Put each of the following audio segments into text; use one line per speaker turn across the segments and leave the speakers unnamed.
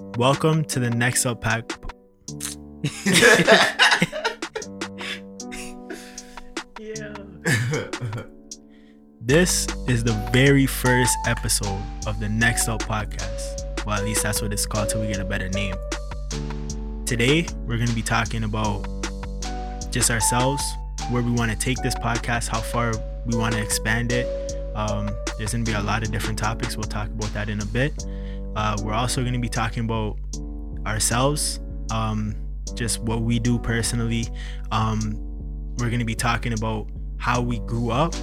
Welcome to the Next Up Pack. yeah. This is the very first episode of the Next Up podcast. Well, at least that's what it's called till we get a better name. Today, we're going to be talking about just ourselves, where we want to take this podcast, how far we want to expand it. Um, there's going to be a lot of different topics. We'll talk about that in a bit. Uh, we're also going to be talking about ourselves, um, just what we do personally. Um, we're going to be talking about how we grew up.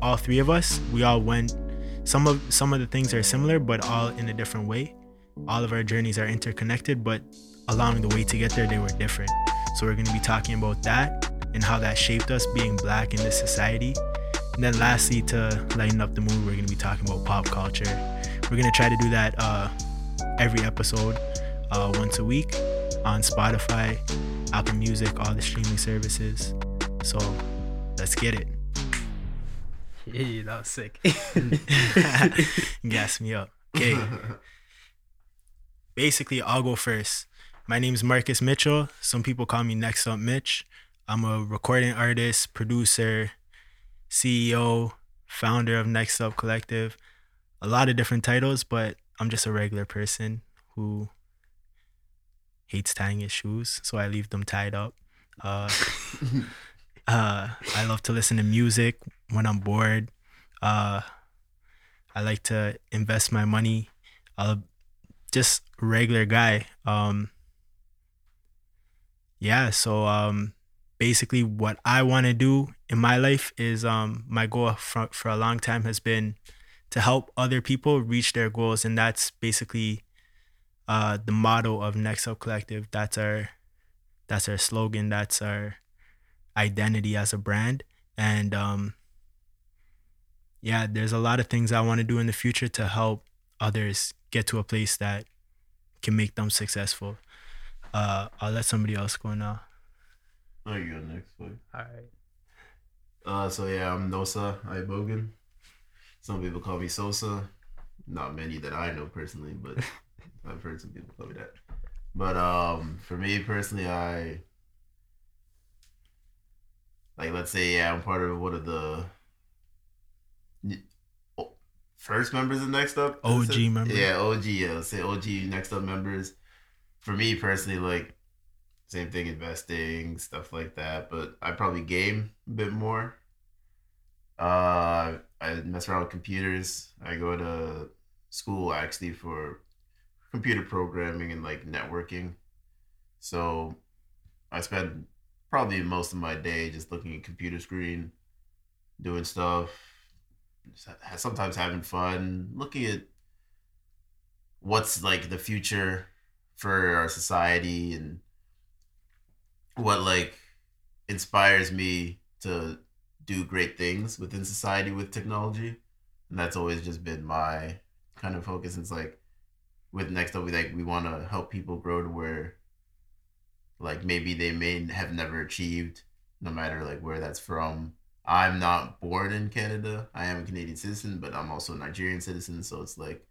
All three of us, we all went. Some of some of the things are similar, but all in a different way. All of our journeys are interconnected, but along the way to get there, they were different. So we're going to be talking about that and how that shaped us being black in this society. And then lastly, to lighten up the mood, we're going to be talking about pop culture we're gonna try to do that uh, every episode, uh, once a week on Spotify, Apple Music, all the streaming services. So let's get it.
Yeah, that was sick.
Gas me up. Okay. Basically, I'll go first. My name is Marcus Mitchell. Some people call me Next Up Mitch. I'm a recording artist, producer, CEO, founder of Next Up Collective a lot of different titles, but I'm just a regular person who hates tying his shoes, so I leave them tied up. Uh, uh, I love to listen to music when I'm bored. Uh, I like to invest my money. Uh, just regular guy. Um, yeah, so um, basically, what I want to do in my life is um, my goal for, for a long time has been to help other people reach their goals. And that's basically uh, the motto of next up collective. That's our that's our slogan. That's our identity as a brand. And um, yeah there's a lot of things i want to do in the future to help others get to a place that can make them successful. Uh, i'll let somebody else go now.
Oh you go next boy.
All right.
Uh so yeah i'm nosa ibogan some people call me Sosa. Not many that I know personally, but I've heard some people call me that. But um, for me personally, I like let's say yeah, I'm part of one of the first members of Next Up.
OG members.
Yeah, OG. Yeah, let's say OG Next Up members. For me personally, like same thing, investing stuff like that. But I probably game a bit more. Uh, I mess around with computers. I go to school actually for computer programming and like networking. So I spend probably most of my day just looking at computer screen, doing stuff, sometimes having fun, looking at what's like the future for our society and what like inspires me to do great things within society with technology. And that's always just been my kind of focus. It's like with next up we like we want to help people grow to where like maybe they may have never achieved no matter like where that's from. I'm not born in Canada. I am a Canadian citizen, but I'm also a Nigerian citizen, so it's like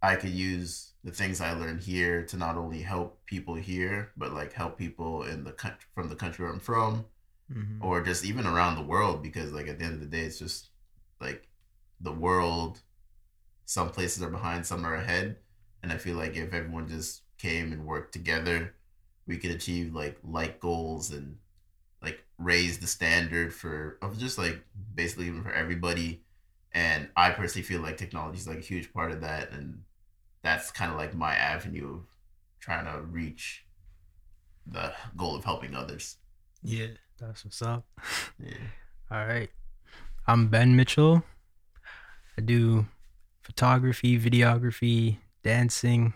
I could use the things I learned here to not only help people here, but like help people in the country from the country where I'm from mm-hmm. or just even around the world because like at the end of the day it's just like the world some places are behind some are ahead. And i feel like if everyone just came and worked together we could achieve like like goals and like raise the standard for of just like basically even for everybody. And i personally feel like technology is like a huge part of that. And that's kind of like my avenue of trying to reach the goal of helping others.
Yeah
that's what's up.
Yeah.
All right. I'm Ben Mitchell. I do photography, videography, dancing.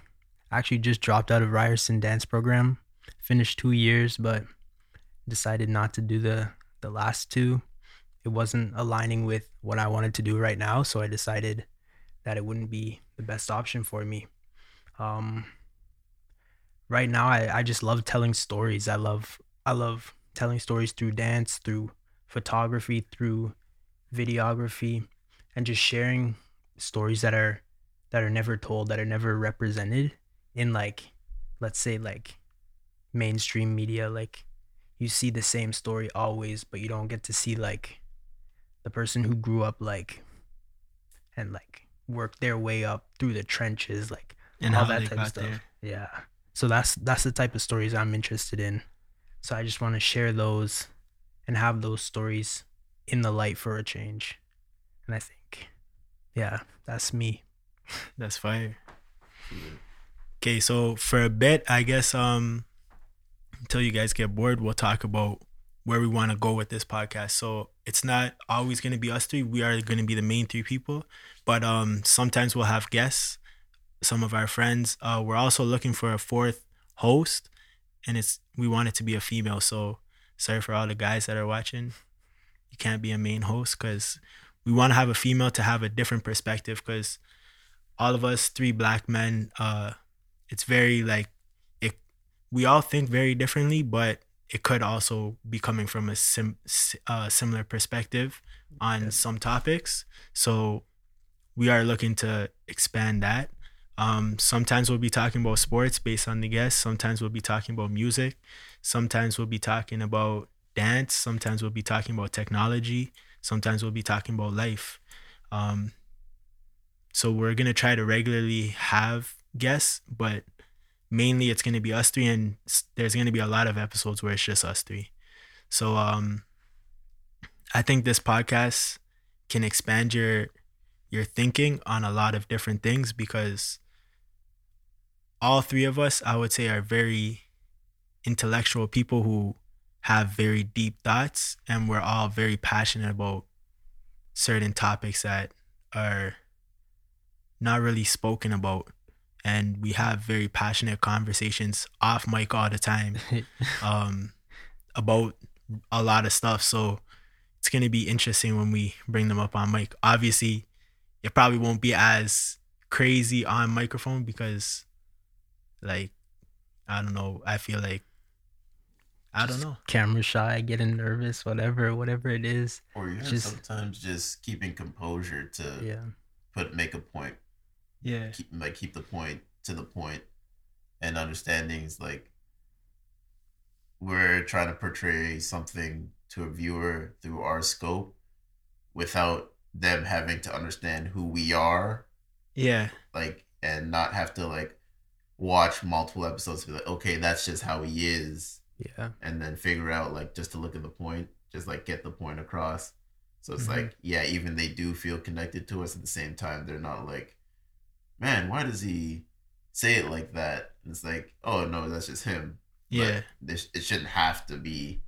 I actually just dropped out of Ryerson dance program. Finished two years, but decided not to do the the last two. It wasn't aligning with what I wanted to do right now, so I decided that it wouldn't be the best option for me. Um, right now, I, I just love telling stories. I love I love telling stories through dance, through photography, through videography, and just sharing stories that are that are never told, that are never represented in like, let's say like mainstream media. Like you see the same story always, but you don't get to see like the person who grew up like and like worked their way up through the trenches, like
And
all that type of stuff.
there.
Yeah. So that's that's the type of stories I'm interested in. So I just want to share those and have those stories in the light for a change. And I think yeah, that's me.
That's fire. Okay, so for a bit, I guess um until you guys get bored, we'll talk about where we want to go with this podcast. So it's not always gonna be us three. We are gonna be the main three people. But um sometimes we'll have guests, some of our friends. Uh we're also looking for a fourth host and it's we want it to be a female. So sorry for all the guys that are watching. You can't be a main host because we want to have a female to have a different perspective because all of us three black men uh it's very like it we all think very differently but it could also be coming from a sim, uh, similar perspective on some topics so we are looking to expand that um sometimes we'll be talking about sports based on the guests. Sometimes we'll be talking about music. Sometimes we'll be talking about dance. Sometimes we'll be talking about technology. Sometimes we'll be talking about life. Um so we're gonna try to regularly have guests, but mainly it's gonna be us three, and there's gonna be a lot of episodes where it's just us three. So um, I think this podcast can expand your your thinking on a lot of different things because all three of us, I would say, are very intellectual people who have very deep thoughts, and we're all very passionate about certain topics that are not really spoken about. And we have very passionate conversations off mic all the time um about a lot of stuff. So it's going to be interesting when we bring them up on mic. Obviously it probably won't be as crazy on microphone because like i don't know i feel like i don't know.
Camera shy, getting nervous, whatever, whatever it is.
Or even
Just-
sometimes just keeping composure to
Yeah.
put make a point,
yeah.
Keep like keep the point to the point, and understandings like we're trying to portray something to a viewer through our scope without them having to understand who we are.
Yeah.
Like and not have to like watch multiple episodes to be like okay that's just how he is.
Yeah.
and then figure out like just to look at the point just like get the point across. So it's
Mhm.
like yeah even they do feel connected to us at the same time. They're not like man why does he say it like that? And it's like oh no that's just him.
Yeah.
this it shouldn't have to be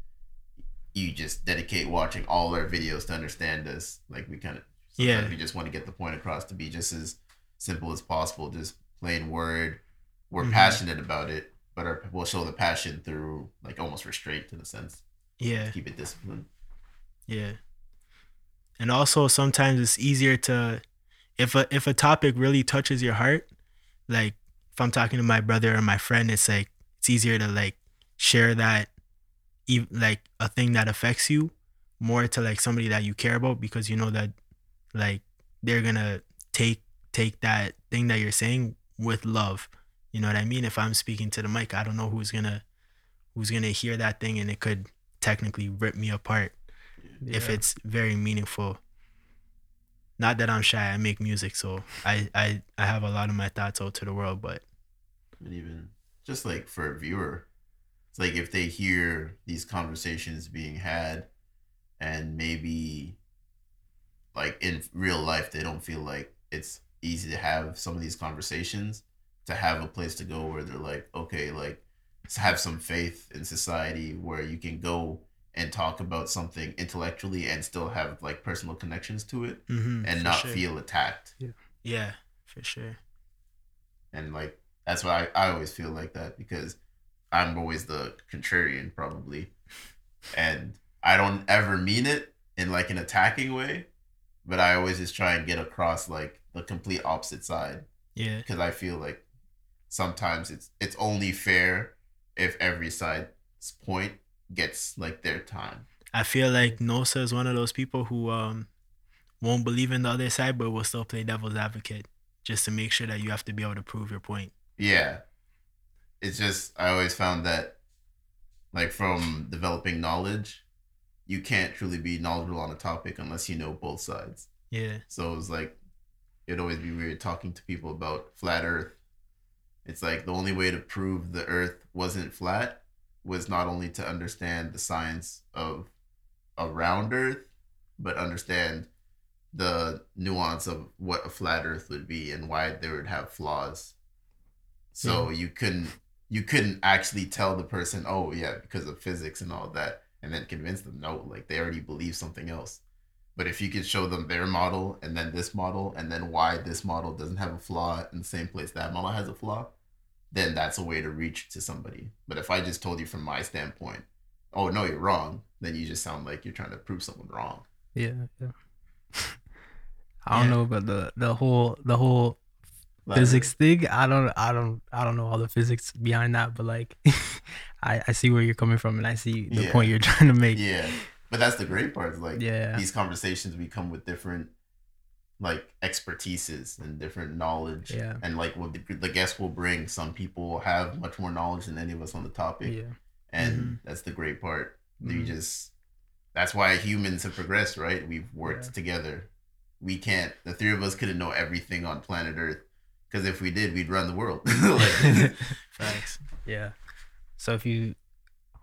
you just dedicate watching all our videos to understand us. Like we kind of
Yeah.
we just want to get the point across to be just as simple as possible. Just plain word we're
Mhm.
passionate about it but our, we'll show the passion through like almost restraint in a sense
yeah
keep it disciplined
Yeah. And also sometimes it's easier to if a if a topic really touches your heart, like if I'm talking to my brother or my friend, it's like it's easier to like share that like a thing that affects you more to like somebody that you care about because you know that like they're going to take take that thing that you're saying with love. You know what I mean? If I'm speaking to the mic, I don't know who's going to who's to hear that thing and it could technically rip me apart if it's very meaningful. Not that I'm shy, I make music, so I, I I have a lot of my thoughts out to the world, but
and even just like for a viewer it's like if they hear these conversations being had and maybe like in real life they don't feel like it's easy to have some of these conversations to have a place to go where they're like okay like have some faith in society where you can go and talk about something intellectually and still have like personal connections to it
mhm,
and not
sure.
feel attacked
yeah, for sure.
and like that's why I, I always feel like that because I'm always the contrarian probably, and I don't ever mean it in like an attacking way, but I always just try and get across like the complete opposite side
Yeah,
because I feel like sometimes it's it's only fair if every side's point gets like their time.
I feel like Nosa is one of those people who um won't believe in the other side, but will still play devil's advocate just to make sure that you have to be able to prove your point.
Yeah. It's just I always found that like from developing knowledge, you can't truly be knowledgeable on a topic unless you know both sides.
Yeah.
So it was like it'd always be weird talking to people about flat earth. It's like the only way to prove the earth wasn't flat was not only to understand the science of a round earth, but understand the nuance of what a flat earth would be and why they would have flaws. So hmm. you couldn't you couldn't actually tell the person, oh yeah, because of physics and all that, and then convince them no, like they already believe something else. But if you could show them their model and then this model and then why this model doesn't have a flaw in the same place that model has a flaw, then that's a way to reach to somebody. But if I just told you from my standpoint, oh no, you're wrong, then you just sound like you're trying to prove someone wrong.
Yeah, yeah. I don't
Yeah.
know about the the whole the whole
Like,
physics thing. I don't I don't I don't know all the physics behind that, but like I I see where you're coming from and I see the
Yeah.
point you're trying to make.
Yeah. But that's the great part. Like
Yeah.
these conversations we come with different like expertises and different knowledge.
Yeah.
And like what the, the guests will bring, some people have much more knowledge than any of us on the topic.
Yeah.
And
Mhm.
that's the great part. You
Mhm.
just that's why humans have progressed, right? We've worked
Yeah.
together. We can't the three of us couldn't know everything on planet Earth. Because if we did, we'd run the world. Like,
Facts.
Yeah. So if you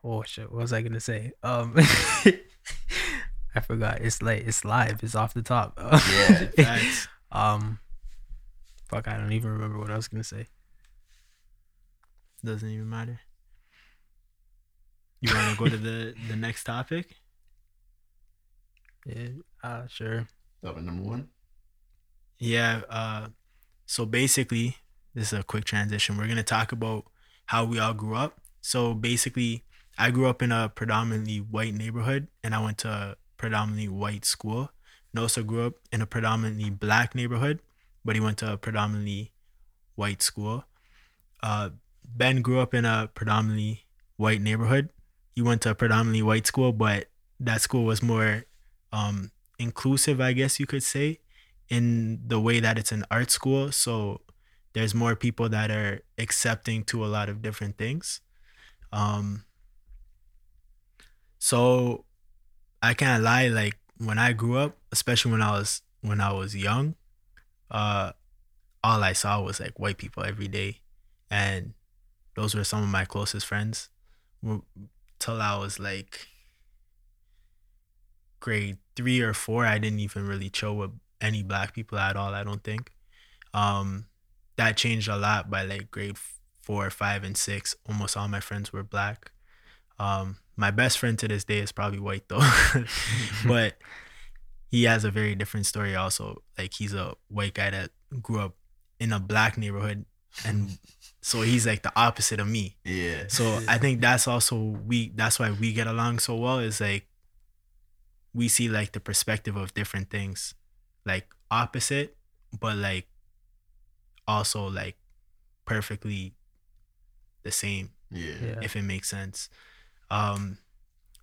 oh shit, what was I gonna say? Um I forgot. It's late. it's live. It's off the top.
Yeah.
Facts.
um fuck, I don't even remember what I was gonna say.
Doesn't even matter. You want to go to the the next topic?
Yeah, uh sure.
Topic number one.
Yeah. Uh, so basically, this is a quick transition. We're gonna talk about how we all grew up. So basically, I grew up in a predominantly white neighborhood, and I went to a predominantly white school. Nosa grew up in a predominantly black neighborhood, but he went to a predominantly white school. Uh, ben grew up in a predominantly white neighborhood. He went to a predominantly white school, but that school was more um, inclusive, I guess you could say in the way that it's an art school so there's more people that are accepting to a lot of different things um so i can't lie like when i grew up especially when i was when i was young uh all i saw was like white people every day. And those were some of my closest friends. Till i was like grade three or four i didn't even really chill with any black people at all i don't think. Um that changed a lot by like grade four five and six. Almost all my friends were black. Um my best friend to this day is probably white though but he has a very different story also like he's a white guy that grew up in a black neighborhood and so he's like the opposite of me
Yeah.
so I think that's also we that's why we get along so well is like we see like the perspective of different things. Like opposite, but like also like perfectly the same
yeah.
Yeah.
if it makes sense. Um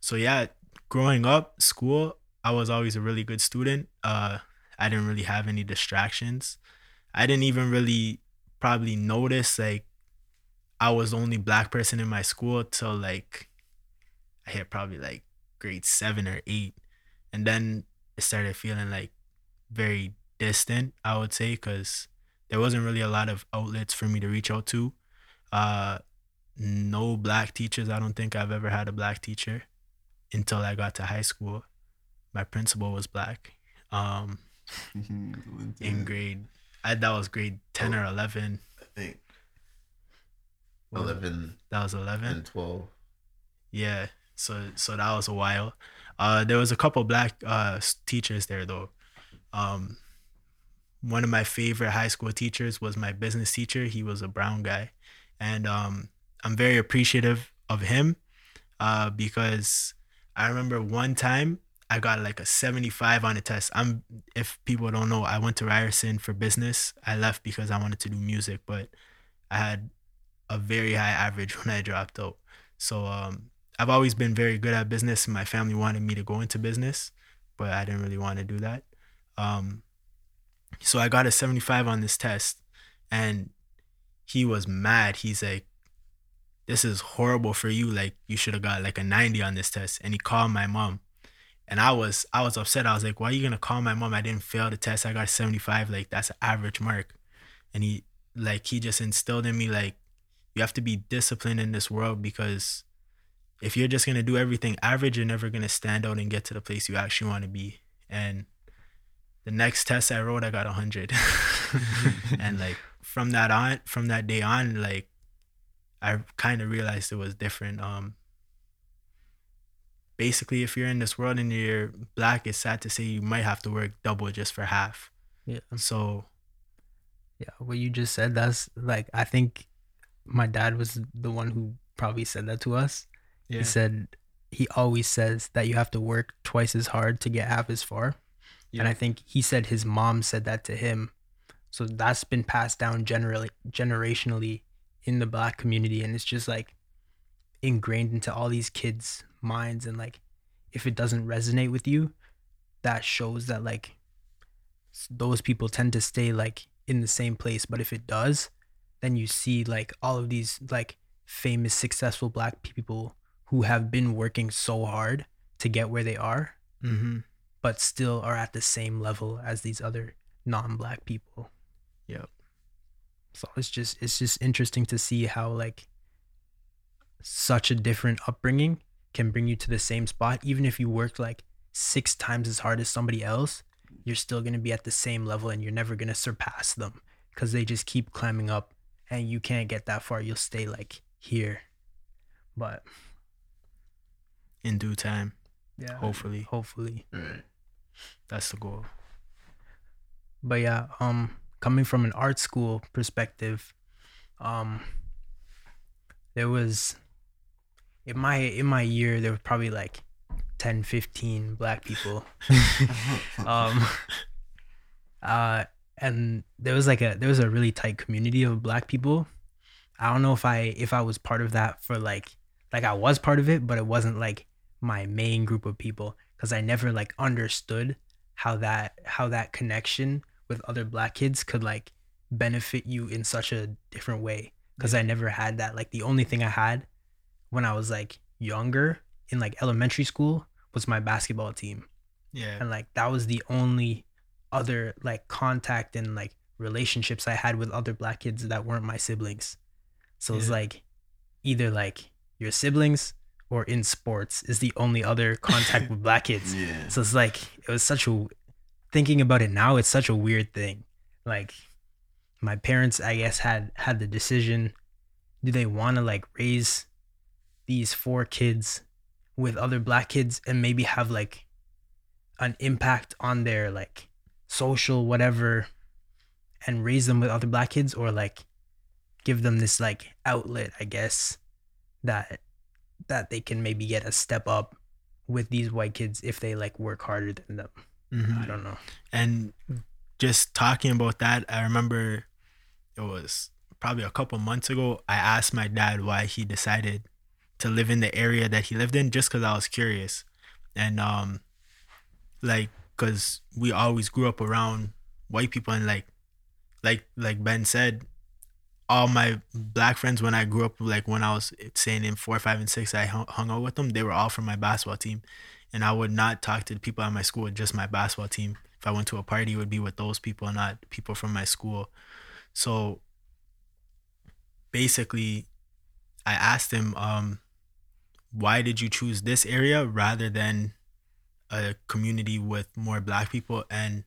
so yeah, growing up, school, I was always a really good student. Uh I didn't really have any distractions. I didn't even really probably notice like I was the only black person in my school till like I hit probably like grade 7 or 8 and then it started feeling like very distant, I would say cuz there wasn't really a lot of outlets for me to reach out to. Uh no black teachers. I don't think I've ever had a black teacher until I got to high school. My principal was black. Um, in grade, I, that was grade ten or eleven.
I think eleven
That was eleven.
and twelve.
Yeah. So so that was a while. Uh, there was a couple black uh teachers there though. Um, one of my favorite high school teachers was my business teacher. He was a brown guy, and um, I'm very appreciative of him, uh, because I remember one time I got like a 75 on a test. I'm if people don't know, I went to Ryerson for business. I left because I wanted to do music, but I had a very high average when I dropped out. So um, I've always been very good at business, my family wanted me to go into business, but I didn't really want to do that. Um, So I got a 75 on this test and he was mad. He's like, this is horrible for you. Like you should have got like a 90 on this test. And he called my mom. And I was I was upset. I was like, why are you gonna call my mom? I didn't fail the test. I got 75. Like that's an average mark. And he like he just instilled in me like you have to be disciplined in this world because if you're just gonna do everything average, you're never gonna stand out and get to the place you actually want to be. And the next test I wrote, I got 100. and like from that on, from that day on, like I kind of realized it was different. Um, basically, if you're in this world and you're black, it's sad to say you might have to work double just for half.
Yeah.
So
Yeah, what you just said, that's like I think my dad was the one who probably said that to us.
yeah,
He said he always says that you have to work twice as hard to get half as far.
Yeah.
And I think he said his mom said that to him. So that's been passed down generally generationally in the black community and it's just like ingrained into all these kids' minds and like if it doesn't resonate with you, that shows that like those people tend to stay like in the same place, but if it does, then you see like all of these like famous successful black people who have been working so hard to get where they are
mm-hmm.
but still are at the same level as these other non-black people.
Yep.
So it's just it's just interesting to see how like such a different upbringing can bring you to the same spot even if you work like 6 times as hard as somebody else, you're still going to be at the same level and you're never going to surpass them cuz they just keep climbing up and you can't get that far. You'll stay like here. But
in due time,
yeah,
hopefully,
hopefully
Right.
that's the goal.
but yeah um coming from an art school perspective um there was in my in my year there were probably like 10 15 black people. Um uh and there was like a there was a really tight community of black people. I don't know if i if i was part of that for like like i was part of it but it wasn't like my main group of people because i never like understood how that how that connection with other black kids could like benefit you in such a different way because i never had that like the only thing i had when i was like younger in like elementary school was my basketball team
Yeah,
and like that was the only other like contact and like relationships I had with other black kids that weren't my siblings. So it's
Yeah.
like either like your siblings or in sports is the only other contact with black kids.
Yeah.
So it's like it was such a thinking about it now, it's such a weird thing. Like my parents, I guess, had had the decision: do they want to like raise these four kids with other black kids and maybe have like an impact on their like social whatever, and raise them with other black kids, or like give them this like outlet, I guess, that that they can maybe get a step up with these white kids if they like work harder than them.
Mhm.
I don't know.
And just talking about that, I remember it was probably a couple months ago. I asked my dad why he decided to live in the area that he lived in, just because I was curious, and um, like because we always grew up around white people, and like, like like Ben said, all my black friends when I grew up, like when I was saying in four, five, and six, I hung out with them. They were all from my basketball team, and I would not talk to the people at my school, just my basketball team. If I went to a party, it would be with those people, not people from my school. So basically, I asked him, um, why did you choose this area rather than a community with more black people? And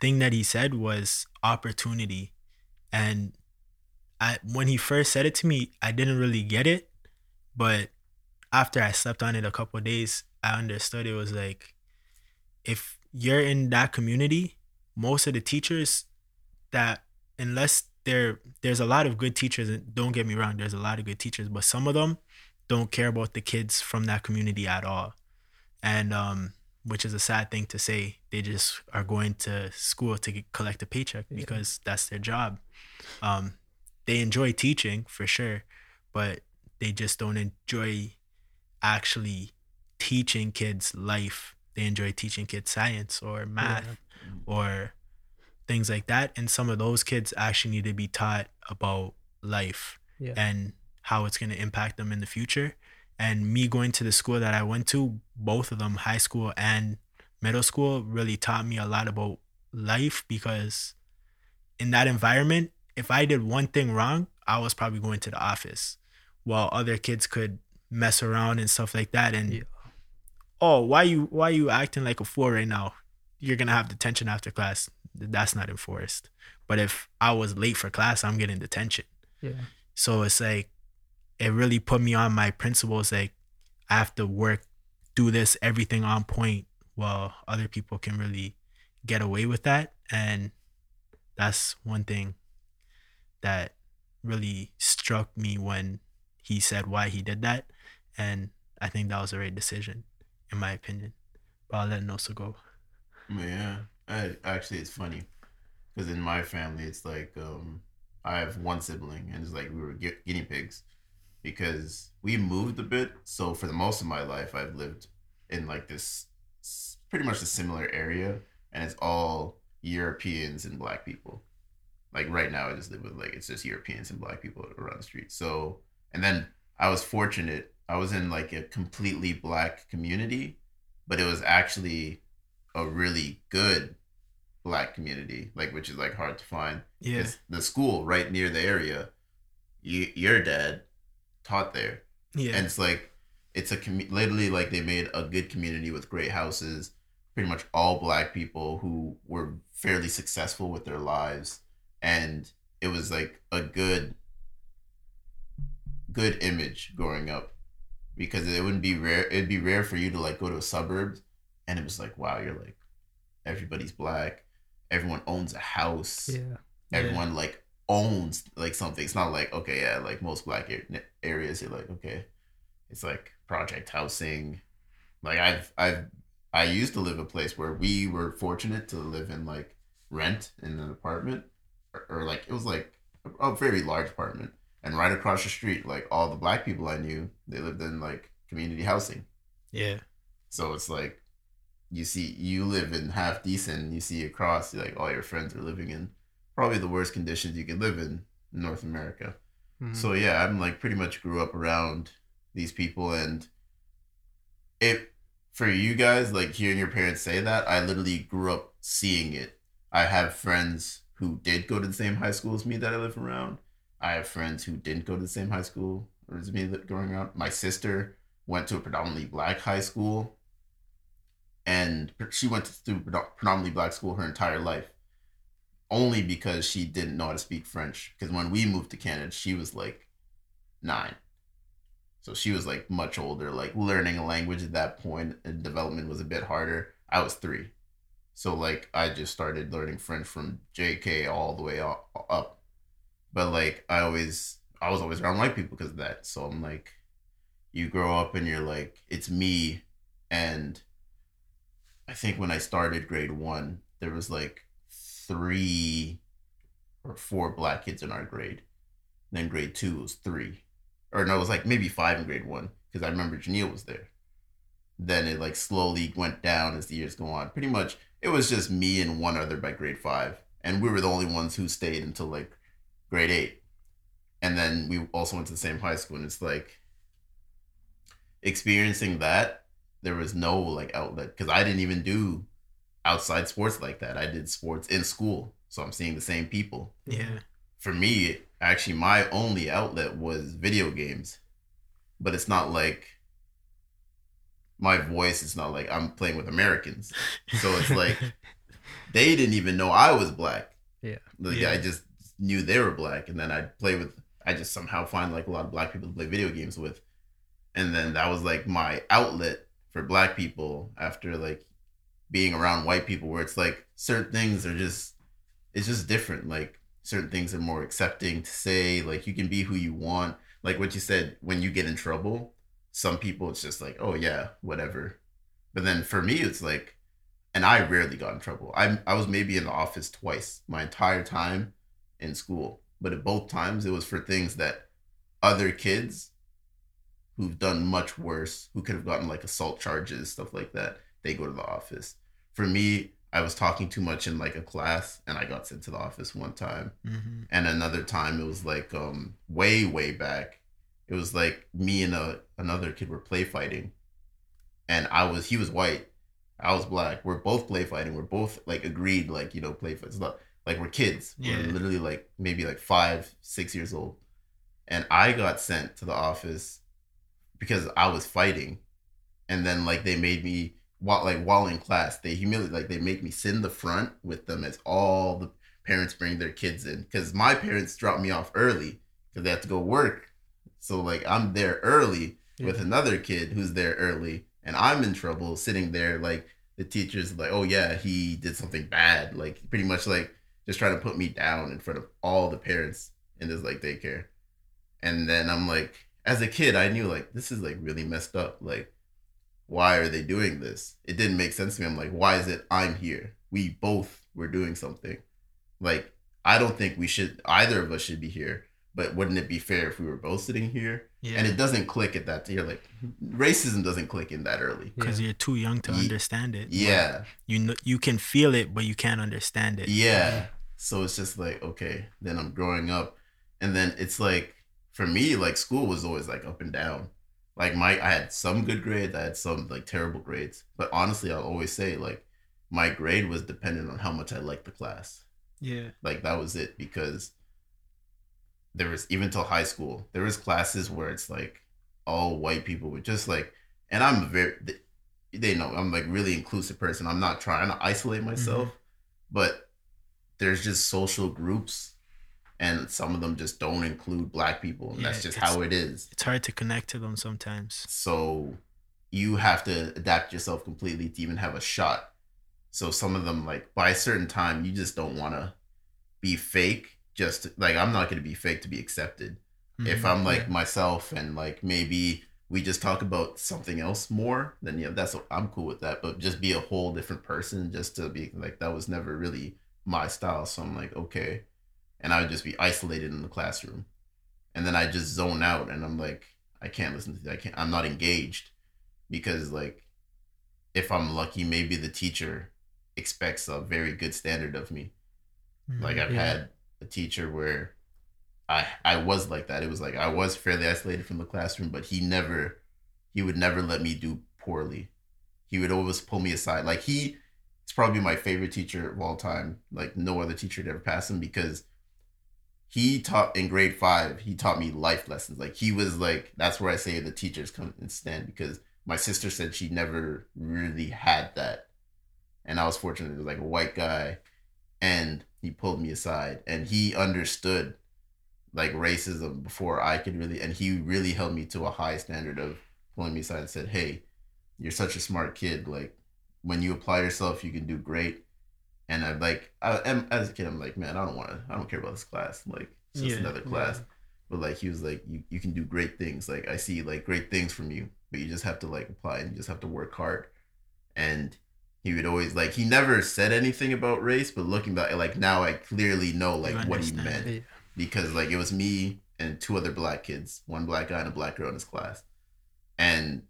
thing that he said was opportunity. And I when he first said it to me, I didn't really get it, but after I slept on it a couple of days, I understood it was like if you're in that community, most of the teachers that unless there there's a lot of good teachers and don't get me wrong, there's a lot of good teachers, but some of them don't care about the kids from that community at all. And um which is a sad thing to say. They just are going to school to get, collect a paycheck
Yeah.
because that's their job. Um, they enjoy teaching for sure, but they just don't enjoy actually teaching kids life. They enjoy teaching kids science or math or things like that. And some of those kids actually need to be taught about life
Yeah.
and how it's going to impact them in the future. And me going to the school that I went to, both of them, high school and middle school, really taught me a lot about life because in that environment, if I did one thing wrong, I was probably going to the office while other kids could mess around and stuff like that. And
Yeah.
oh, why you why you acting like a fool right now? You're gonna have detention after class. That's not enforced. But if I was late for class, I'm getting detention.
Yeah.
So it's like it really put me on my principles. Like I have to work, do this everything on point, while other people can really get away with that. And that's one thing that really struck me when he said why he did that. And I think that was the right decision, in my opinion. But I'll let Nosa go.
Yeah, I, actually, it's funny because in my family, it's like um, I have one sibling, and it's like we were gu- guinea pigs because we moved a bit. So for the most of my life, I've lived in like this pretty much a similar area, and it's all Europeans and black people. Like right now, I just live with like it's just Europeans and black people around the street. So and then I was fortunate. I was in like a completely black community, but it was actually a really good black community, like which is like hard to find.
Yeah.
The school right near the area, you, your dad taught there,
Yeah.
and it's like it's a commu- literally like they made a good community with great houses, pretty much all black people who were fairly successful with their lives, and it was like a good good image growing up because it wouldn't be rare it'd be rare for you to like go to a suburb, and it was like wow you're like everybody's black everyone owns a house
Yeah.
everyone like owns like something. It's not like okay yeah like most black ar- areas you're like okay it's like project housing. Like i've i've i used to live a place where we were fortunate to live in like rent in an apartment or, or like it was like a very large apartment and right across the street like all the black people i knew they lived in like community housing
yeah.
so it's like you see you live in half decent, you see across like all your friends are living in probably the worst conditions you could live in in North America.
Mhm.
So yeah, I'm like pretty much grew up around these people and it for you guys, like hearing your parents say that, I literally grew up seeing it. I have friends who did go to the same high school as me that I live around. I have friends who didn't go to the same high school as me growing up. My sister went to a predominantly black high school and she went to predominantly black school her entire life only because she didn't know how to speak french because when we moved to canada she was like nine so she was like much older like learning a language at that point and development was a bit harder i was three so like i just started learning french from jk all the way up, up. But like i always i was always around white people because of that so i'm like you grow up and you're like it's me and I think when I started grade one, there was like three or four black kids in our grade. Then grade two was three, or no, it was like maybe five in grade one because I remember Janelle was there. Then it like slowly went down as the years go on. Pretty much, it was just me and one other by grade five, and we were the only ones who stayed until like grade eight. And then we also went to the same high school, and it's like experiencing that there was no like outlet because I didn't even do outside sports like that. I did sports in school, so I'm seeing the same people.
Yeah.
For me, actually, my only outlet was video games, but it's not like my voice is not like I'm playing with Americans, so it's like they didn't even know I was black.
Yeah.
like
Yeah.
I just knew they were black, and then I'd play with. I just somehow find like a lot of black people to play video games with, and then that was like my outlet for black people after like being around white people where it's like certain things are just it's just different. Like certain things are more accepting to say like you can be who you want. Like what you said when you get in trouble some people it's just like oh yeah whatever. But then for me it's like and i rarely got in trouble. I i was maybe in the office twice my entire time in school but at both times it was for things that other kids who've done much worse, who could have gotten like assault charges, stuff like that, they go to the office. For me, I was talking too much in like a class and I got sent to the office one time.
Mm-hmm.
And another time it was like um way, way back. It was like me and a another kid were play fighting. And I was he was white. I was black. We're both play fighting. We're both like agreed, like, you know, play fights. Like we're kids.
Yeah.
We're literally like maybe like five, six years old. And I got sent to the office because I was fighting. And then like they made me while like while in class, they humiliate like they make me sit in the front with them as all the parents bring their kids in. Cause my parents dropped me off early because they have to go work. So like I'm there early with another kid who's there early and I'm in trouble sitting there like the teacher's like, oh yeah, he did something bad. Like pretty much like just trying to put me down in front of all the parents in this like daycare. And then I'm like, as a kid, I knew like this is like really messed up. Like, why are they doing this? It didn't make sense to me. I'm like, why is it I'm here? We both were doing something. Like, I don't think we should either of us should be here. But wouldn't it be fair if we were both sitting here?
Yeah.
And it doesn't click at that. You're like, racism doesn't click in that early.
because
Yeah.
you're too young to
Ye-
understand it.
Yeah.
You know, you can feel it, but you can't understand it.
Yeah. So it's just like, okay, then I'm growing up. And then it's like, for me, like school was always like up and down. Like my, I had some good grades, I had some like terrible grades. But honestly, I'll always say like my grade was dependent on how much I liked the class.
Yeah.
Like that was it because there was even till high school, there was classes where it's like all white people were just like, and I'm very, they know I'm like really inclusive person. I'm not trying to isolate mm-hmm. myself, but there's just social groups, and some of them just don't include black people, and
Yeah,
that's just how it is.
It's hard to connect to them sometimes.
So you have to adapt yourself completely to even have a shot. So some of them, like by a certain time, you just don't want to be fake. Just like I'm not going to be fake to be accepted. If
Mhm.
I'm like myself and like maybe we just talk about something else more, then yeah, that's I'm cool with that. But just be a whole different person, just to be like that was never really my style. So I'm like okay, and I would just be isolated in the classroom, and then I just zone out, and I'm like I can't listen to I can't I'm not engaged because like if I'm lucky, maybe the teacher expects a very good standard of me.
Mhm.
Like I've
Yeah.
had a teacher where I I was like that. It was like I was fairly isolated from the classroom, but he never he would never let me do poorly. He would always pull me aside. Like he it's probably my favorite teacher of all time. Like no other teacher had ever passed him because he taught in grade five, he taught me life lessons. Like he was like that's where I say the teachers come and stand because my sister said she never really had that. And I was fortunate it was like a white guy and he pulled me aside and he understood like racism before I could really and he really held me to a high standard of pulling me aside and said, Hey, you're such a smart kid. Like when you apply yourself you can do great. And I'm like I am as a kid I'm like, man, I don't wanna I don't care about this class. Like it's just
Yeah,
another class. But like he was like, you, you can do great things. Like I see like great things from you, but you just have to like apply and you just have to work hard. And he would always like he never said anything about race, but looking back like now I clearly know like
You
what he meant
Yeah.
because like it was me and two other black kids, one black guy and a black girl in his class. And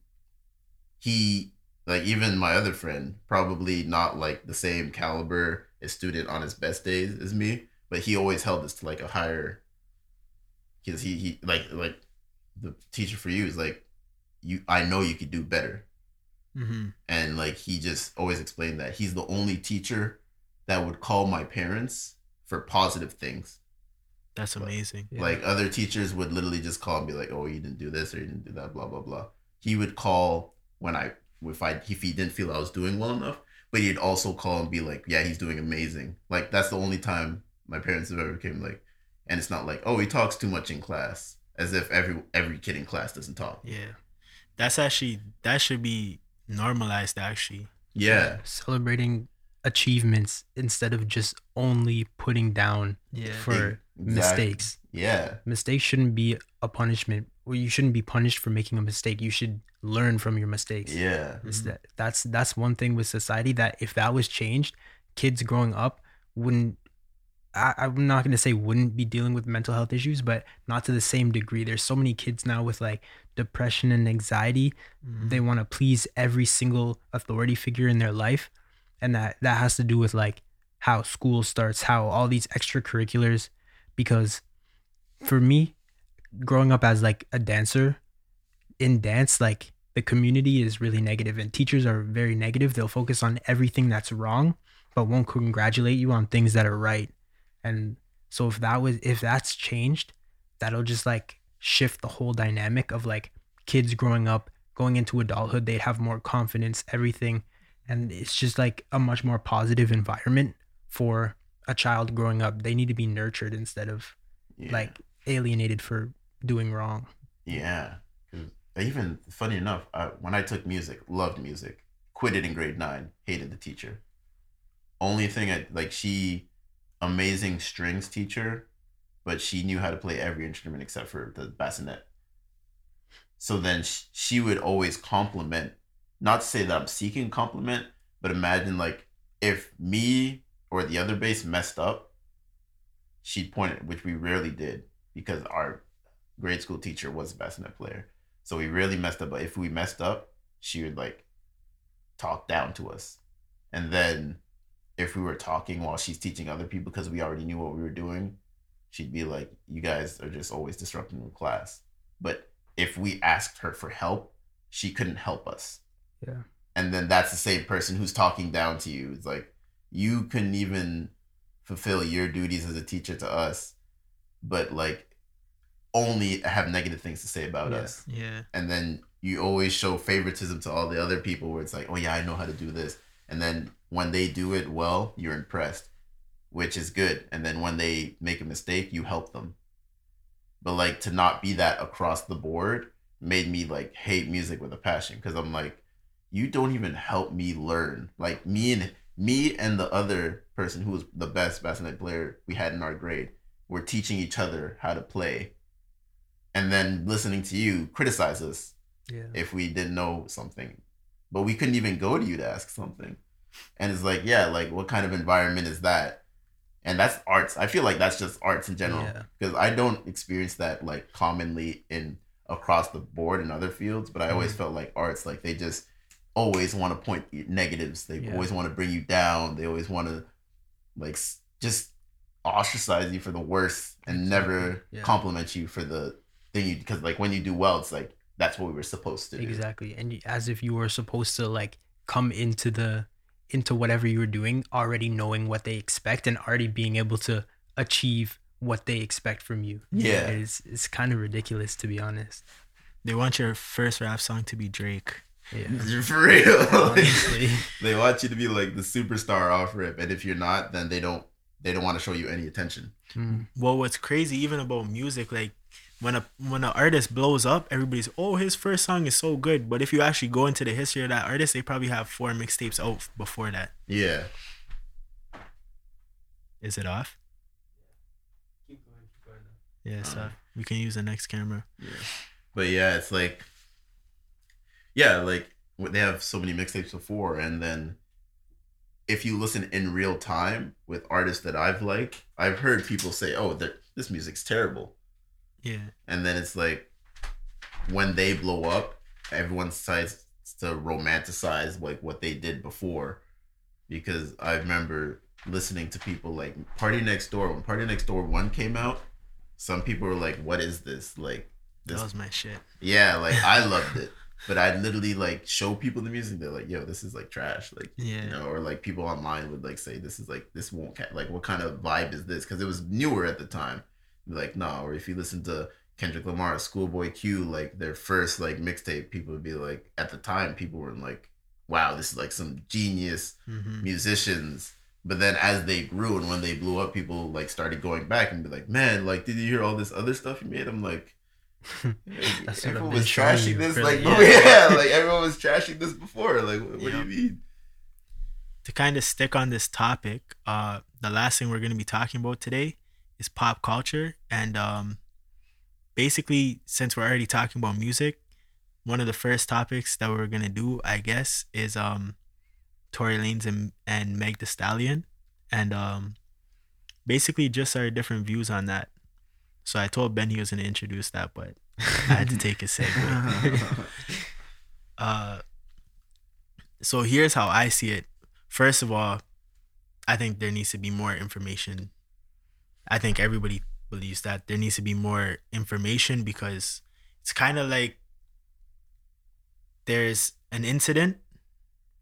he like even my other friend, probably not like the same caliber a student on his best days as me, but he always held us to like a higher because he he like like the teacher for you is like you I know you could do better
Mhm.
and like he just always explained that he's the only teacher that would call my parents for positive things
That's amazing.
Yeah.
like other teachers would literally just call and be like oh you didn't do this or you didn't do that blah blah blah he would call when i if i if he didn't feel i was doing well enough but he'd also call and be like yeah he's doing amazing like that's the only time my parents have ever came like and it's not like oh he talks too much in class as if every every kid in class doesn't talk
Yeah. That's actually that should be normalized actually.
yeah
Celebrating achievements instead of just only putting down
Yeah.
for
Exactly.
mistakes.
yeah
Mistakes shouldn't be a punishment. Or you shouldn't be punished for making a mistake. You should learn from your mistakes.
yeah
Is mm-hmm. that that's that's one thing with society that if that was changed, kids growing up wouldn't I, I'm not gonna say wouldn't be dealing with mental health issues, but not to the same degree. There's so many kids now with like depression and anxiety.
Mhm.
They want to please every single authority figure in their life. and that that has to do with like how school starts, how all these extracurriculars because for me growing up as like a dancer in dance like the community is really negative and teachers are very negative they'll focus on everything that's wrong but won't congratulate you on things that are right and so if that was if that's changed that'll just like shift the whole dynamic of like kids growing up going into adulthood they'd have more confidence everything and it's just like a much more positive environment for a child growing up they need to be nurtured instead of
Yeah.
like alienated for doing wrong
Yeah. even funny enough, I, when I took music, loved music, quit it in grade nine, hated the teacher. Only thing I like, she amazing strings teacher, but she knew how to play every instrument except for the bassinet. So then sh- she would always compliment, not to say that I'm seeking compliment, but imagine like if me or the other bass messed up, she'd point it, which we rarely did because our grade school teacher was a bassinet player. So we really messed up. But if we messed up, she would like talk down to us. And then if we were talking while she's teaching other people because we already knew what we were doing, she'd be like, You guys are just always disrupting the class. But if we asked her for help, she couldn't help us.
Yeah.
And then that's the same person who's talking down to you. It's like you couldn't even fulfill your duties as a teacher to us, but like only have negative things to say about
Yeah.
us.
Yeah.
And then you always show favoritism to all the other people where it's like, oh yeah, I know how to do this. And then when they do it well, you're impressed, which is good. And then when they make a mistake, you help them. But like to not be that across the board made me like hate music with a passion because I'm like, you don't even help me learn. Like me and me and the other person who was the best bassinet player we had in our grade were teaching each other how to play. And then listening to you criticize us
yeah
if we didn't know something. But we couldn't even go to you to ask something. And it's like, yeah, like what kind of environment is that? And that's arts. I feel like that's just arts in general.
Yeah.
Because I don't experience that like commonly in across the board in other fields, but I always
Mhm.
felt like arts, like they just always want to point negatives. They
Yeah.
always want to bring you down. They always want to like just ostracize you for the worst and never
Yeah.
compliment you for the thing you because like when you do well, it's like that's what we were supposed to do.
exactly and you- as if you were supposed to like come into the into whatever you were doing already knowing what they expect and already being able to achieve what they expect from you
Yeah.
it's it's kind of ridiculous to be honest
They want your first rap song to be Drake.
yeah
For real.
honestly
they want you to be like the superstar off rip, and if you're not, then they don't they don't want to show you any attention.
Mm.
Well, what's crazy even about music, like when a when an artist blows up, everybody's oh his first song is so good. But if you actually go into the history of that artist, they probably have four mixtapes out before that.
Yeah.
Is it off? Yeah, it's uh-huh. so we can use the next camera.
Yeah. But yeah, it's like yeah, like they have so many mixtapes before, and then if you listen in real time with artists that I've liked, I've heard people say, "Oh, that this music's terrible,"
Yeah.
and then it's like when they blow up, everyone decides to romanticize like what they did before, because I remember listening to people like PARTYNEXTDOOR when PARTYNEXTDOOR one came out. Some people were like, "What is this?" Like this
That was my shit.
yeah, like I loved it. But I'd literally like show people the music. They're like, "Yo, this is like trash." Like,
Yeah.
you know, or like people online would like say, "This is like this won't ca- like what kind of vibe is this?" Because it was newer at the time. Like, no. Or if you listen to Kendrick Lamar, Schoolboy Q, like their first like mixtape, people would be like, at the time, people were like, "Wow, this is like some genius
hmm
musicians." But then as they grew and when they blew up, people like started going back and be like, "Man, like, did you hear all this other stuff you made?" I'm like.
That's
everyone was trashing this like yeah.
yeah.
like everyone was trashing this before like what, what
Yeah.
do you mean
To kind of stick on this topic, uh, the last thing we're gonna be talking about today is pop culture, and um, basically, since we're already talking about music, one of the first topics that we're gonna do, I guess, is um, Tory Lanez and and Meg Thee Stallion, and um, basically just our different views on that. So I told Ben he was gonna introduce that, but I had to take a segue. Uh, so here's how I see it. first of all, I think there needs to be more information. I think everybody believes that there needs to be more information because it's kind of like there's an incident.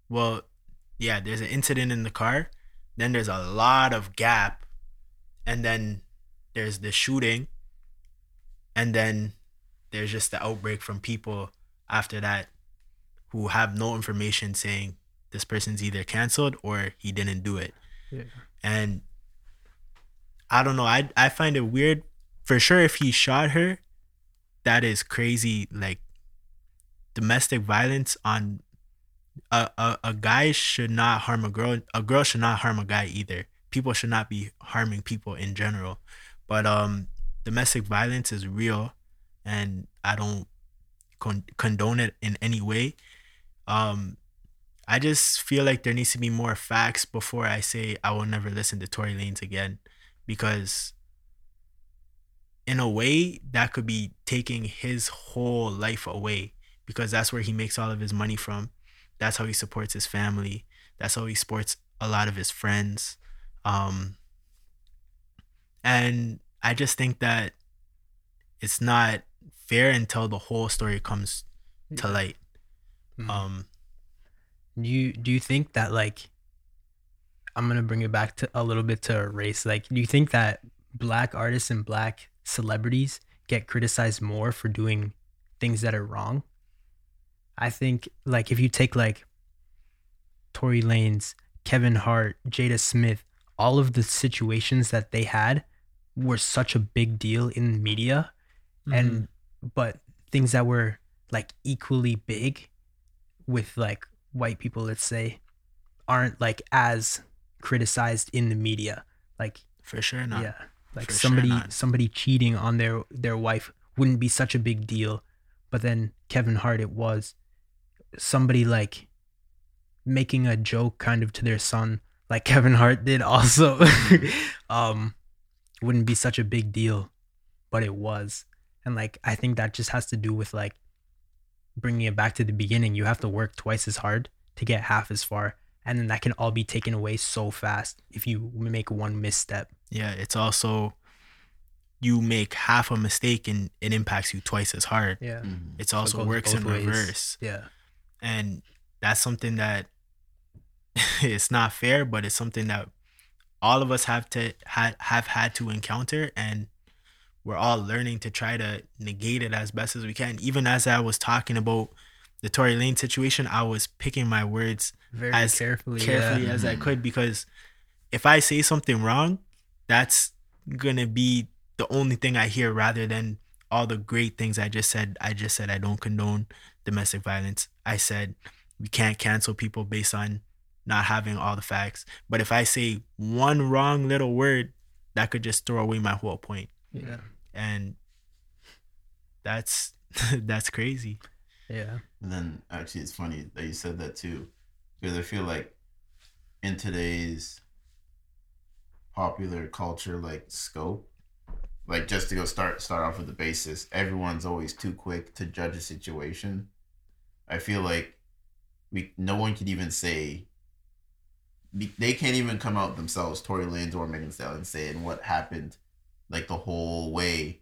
Well, yeah, there's an incident in the car. Then there's a lot of gap. And then there's the shooting. And then there's just the outbreak from people after that who have no information saying this person's either canceled or he didn't do it.
Yeah.
And I don't know. I I find it weird. For sure, if he shot her, that is crazy. Like domestic violence on a, a a guy should not harm a girl. A girl should not harm a guy either. People should not be harming people in general. But um, domestic violence is real, and I don't con- condone it in any way. Um, I just feel like there needs to be more facts before I say I will never listen to Tory Lanez again, because in a way that could be taking his whole life away because that's where he makes all of his money from. That's how he supports his family. That's how he supports a lot of his friends. Um, and I just think that it's not fair until the whole story comes to light.
Mhm.
Um,
do you do you think that like I'm gonna bring it back to a little bit to race. Like, do you think that black artists and black celebrities get criticized more for doing things that are wrong? I think like if you take like Tory Lanez, Kevin Hart, Jada Smith, all of the situations that they had were such a big deal in the media and mm-hmm. but things that were like equally big with like white people let's say aren't like as criticized in the media. Like
for sure not.
yeah like
For
somebody
not.
somebody cheating on their their wife wouldn't be such a big deal. But then Kevin Hart it was somebody like making a joke kind of to their son like Kevin Hart did also. Um wouldn't be such a big deal but it was. And like I think that just has to do with like bringing it back to the beginning. You have to work twice as hard to get half as far and then that can all be taken away so fast if you make one misstep
Yeah, it's also you make half a mistake and it impacts you twice as hard.
yeah
Mhm.
It's
So it
also works in
ways.
reverse.
yeah
and that's something that it's not fair but it's something that all of us have to ha- have had to encounter and we're all learning to try to negate it as best as we can even as i was talking about the tory lane situation i was picking my words
very
As
carefully
carefully
yeah.
as i mm-hmm. could because if i say something wrong that's gonna be the only thing i hear rather than all the great things i just said. I just said i don't condone domestic violence. I said we can't cancel people based on not having all the facts. But if i say one wrong little word that could just throw away my whole point.
Yeah.
And that's that's crazy
yeah
And then actually, it's funny that you said that too, because I feel like in today's popular culture, like scope, like just to go start start off with the basis, everyone's always too quick to judge a situation. I feel like we no one can even say they can't even come out themselves, Tory Lanez or Megan Stallion, saying what happened, like the whole way,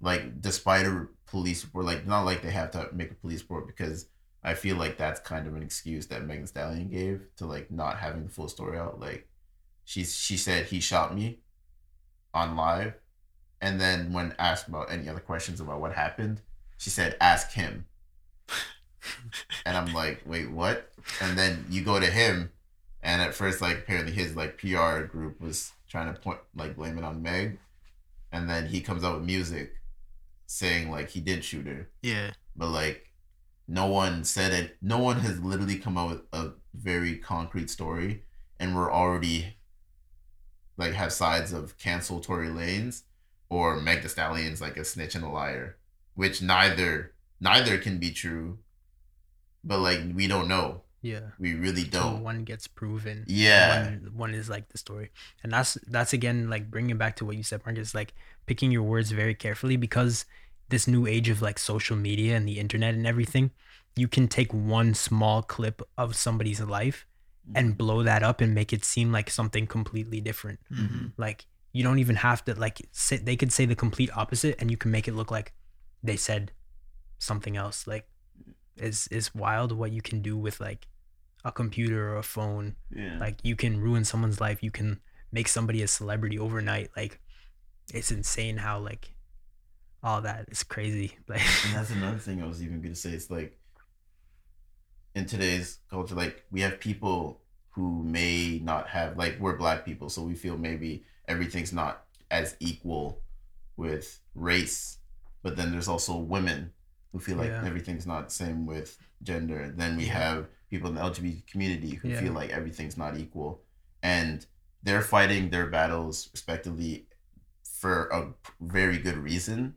like despite a police report, like not like they have to make a police report because I feel like that's kind of an excuse that Megan Stallion gave to like not having the full story out. Like she she said he shot me on live, and then when asked about any other questions about what happened, she said ask him. and I'm like, wait, what? And then you go to him, and at first, like apparently his like PR group was trying to point like blame it on Meg, and then he comes out with music saying like he did shoot her,
yeah
but like no one said it. No one has literally come out with a very concrete story, and we're already like have sides of cancel Tory Lanez or Meg Thee Stallion's like a snitch and a liar, which neither neither can be true. But like we don't know.
Yeah
We really don't.
one gets proven
Yeah.
one, one is like the story and that's that's again like bringing back to what you said marcus like picking your words very carefully because this new age of like social media and the internet and everything you can take one small clip of somebody's life and blow that up and make it seem like something completely different.
Mm-hmm.
Like you don't even have to like say, they could say the complete opposite and you can make it look like they said something else. Like is is wild what you can do with like a computer or a phone.
Yeah.
Like you can ruin someone's life. You can make somebody a celebrity overnight. Like it's insane how like all that is crazy. Like
And that's another thing I was even gonna say. It's like in today's culture, like we have people who may not have like we're black people, so we feel maybe everything's not as equal with race. But then there's also women who feel like
Yeah.
everything's not the same with gender. Then we have people in the LGBT community who
Yeah.
feel like everything's not equal. And they're fighting their battles respectively for a very good reason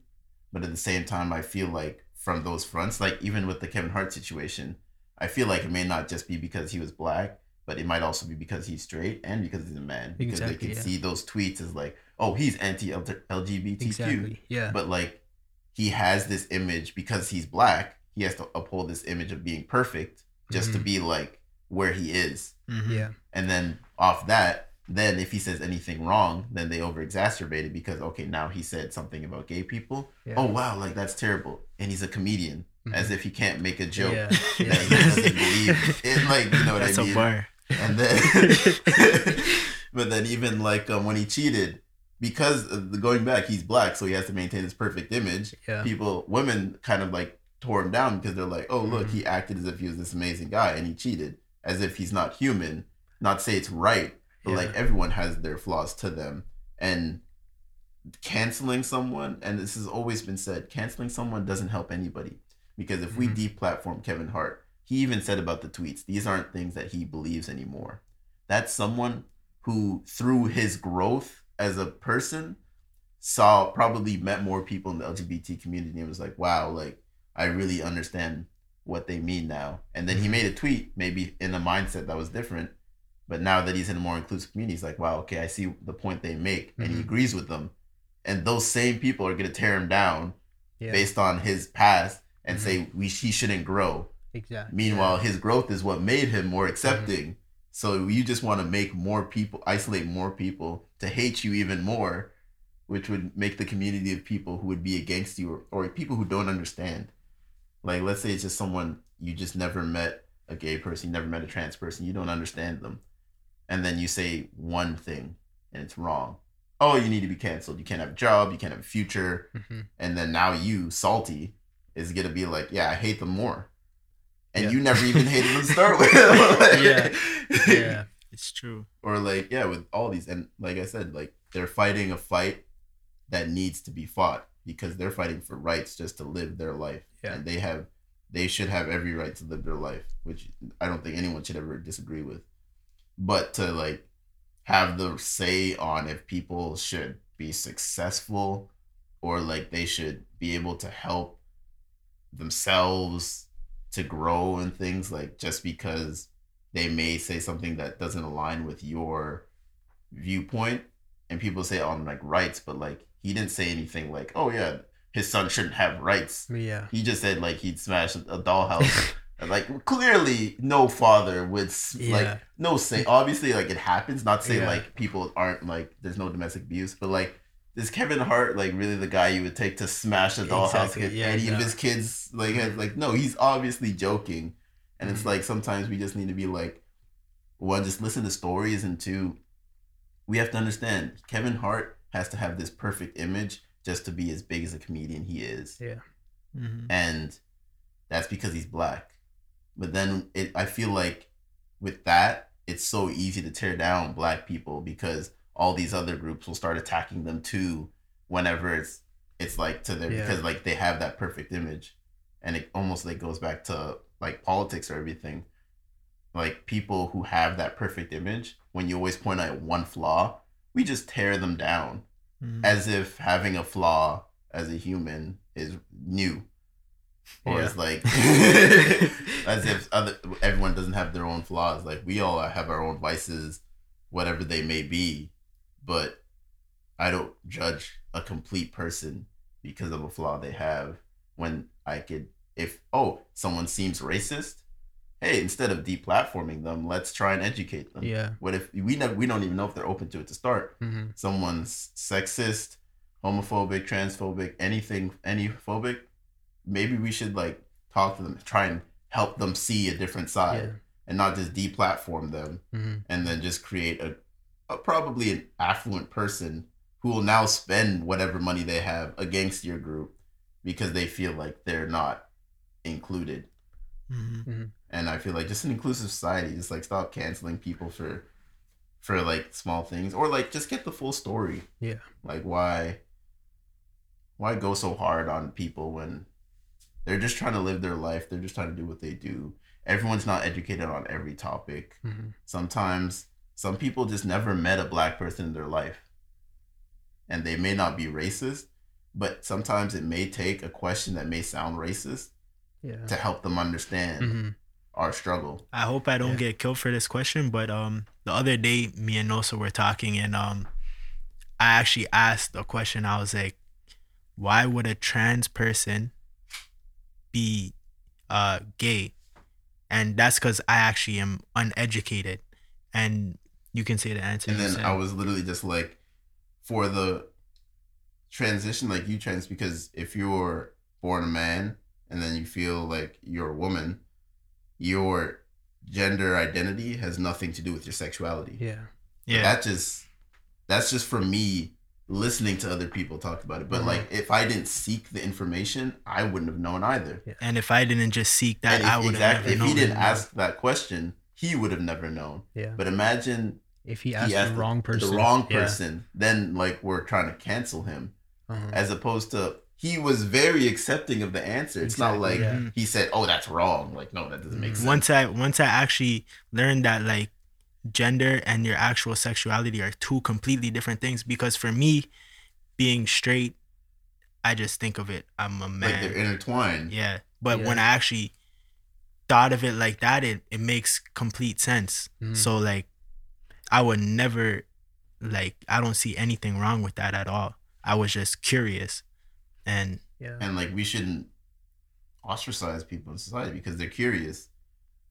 but at the same time i feel like from those fronts like even with the kevin hart situation i feel like it may not just be because he was black but it might also be because he's straight and because he's a man because
Exactly,
they can
yeah.
see those tweets as like oh he's anti-lgbtq
exactly. Yeah.
but like he has this image because he's black he has to uphold this image of being perfect just to
Mhm.
be like where he is
Mm-hmm.
yeah.
and then off that, then if he says anything wrong, then they over exacerbate it because okay, now he said something about gay people.
Yeah.
Oh wow, like that's terrible. And he's a comedian, as if he can't make a joke
Yeah.
that he doesn't believe in. Like you know what
That's
I
a
mean?
bar.
And then, but then even like um, when he cheated, because of the, going back, he's black, so he has to maintain his perfect image.
Yeah.
People, women, kind of like tore him down because they're like, oh look,
Mhm.
he acted as if he was this amazing guy and he cheated, as if he's not human. Not to say it's right, but
Yeah.
like everyone has their flaws to them, and canceling someone, and this has always been said, canceling someone doesn't help anybody because if we
Mhm.
deplatform Kevin Hart, he even said about the tweets, these aren't things that he believes anymore. That's someone who, through his growth as a person, saw probably met more people in the LGBT community and was like, wow, like I really understand what they mean now. And then he
Mhm.
made a tweet, maybe in a mindset that was different. But now that he's in a more inclusive community, he's like, wow, okay, I see the point they make, and he
Mhm.
agrees with them. And those same people are gonna tear him down
Yeah.
based on his past and
Mhm.
say we he shouldn't grow.
exactly.
Meanwhile, his growth is what made him more
Mm-hmm.
So you just want to make more people, isolate more people to hate you even more, which would make the community of people who would be against you or, or people who don't understand. Like, let's say it's just someone you just never met a gay person, you never met a trans person, you don't understand them. And then you say one thing and it's wrong. Oh, you need to be canceled. You can't have a job, you can't have a future.
Mhm.
And then now you, salty, is going to be like, yeah, I hate them more. And
Yeah.
you never even hated them to start with.
Yeah. Yeah.
It's true.
or like yeah with all these and like i said like they're fighting a fight that needs to be fought because they're fighting for rights just to live their life
Yeah.
and they have they should have every right to live their life which i don't think anyone should ever disagree with but to like have the say on if people should be successful or like they should be able to help themselves to grow and things like just because they may say something that doesn't align with your viewpoint and people say on like rights but like he didn't say anything like oh yeah his son shouldn't have rights
Yeah.
he just said like he'd smash a dollhouse And, like clearly no father would
Yeah.
like no say obviously like it happens not say
Yeah.
like people aren't like there's no domestic abuse but like is Kevin Hart like really the guy you would take to smash a dollhouse
Exactly,
get
yeah,
any of his kids like like no he's obviously joking and it's
Mhm.
like sometimes we just need to be like one just listen to stories and two we have to understand Kevin Hart has to have this perfect image just to be as big as a comedian he is
Yeah.
Mm-hmm.
and that's because he's black. But then it, I feel like with that, it's so easy to tear down black people because all these other groups will start attacking them too whenever it's it's like to their
Yeah.
because like they have that perfect image, and it almost like goes back to like politics or everything. Like people who have that perfect image, when you always point out one flaw, we just tear them down
Mm-hmm.
as if having a flaw as a human is new or
Yeah.
it's like as if other everyone doesn't have their own flaws like we all have our own vices whatever they may be but i don't judge a complete person because of a flaw they have when i could if oh someone seems racist hey, instead of deplatforming them, let's try and educate them.
Yeah.
What if we never we don't even know if they're open to it to start?
hmm
Someone's sexist, homophobic, transphobic, anything any phobic, maybe we should like talk to them, try and help them see a different side
Yeah.
and not just deplatform them
hmm
and then just create a, a probably an affluent person who will now spend whatever money they have against your group because they feel like they're not included.
Mhm.
And I feel like just an inclusive society, just like stop canceling people for for like small things or like just get the full story.
Yeah.
Like why why go so hard on people when they're just trying to live their life, they're just trying to do what they do. Everyone's not educated on every topic
hmm
sometimes some people just never met a black person in their life and they may not be racist but sometimes it may take a question that may sound racist
Yeah.
to help them understand
hmm
our struggle
I hope I don't
Yeah.
get killed for this question, but um, the other day me and Nosa were talking, and um, I actually asked a question. I was like, "Why would a trans person be uh gay?" And that's because I actually am uneducated, and you can say the answer.
and then
said.
i was literally just like for the transition like you trans because if you're born a man and then you feel like you're a woman your gender identity has nothing to do with your sexuality
Yeah.
yeah,
that just that's just for me listening to other people talk about it but
Mhm.
like if i didn't seek the information i wouldn't have known either
and if I didn't just seek that,
and if,
I would have
exactly
never
if he didn't ask that question he would have never known
Yeah.
but imagine
If he asked,
he asked
the wrong person,
the wrong
yeah.
person then like we're trying to cancel him
Uh-huh.
as opposed to he was very accepting of the answer it's not like
yeah.
He said oh that's wrong like no that doesn't make
Mhm.
sense
once I once I actually learned that like gender and your actual sexuality are two completely different things because for me being straight I just think of it I'm a man.
like they're intertwined
yeah. But
Yeah.
when I actually thought of it like that it, it makes complete sense.
Mhm.
So like I would never like I don't see anything wrong with that at all. I was just curious and
yeah.
and like we shouldn't ostracize people in society because they're curious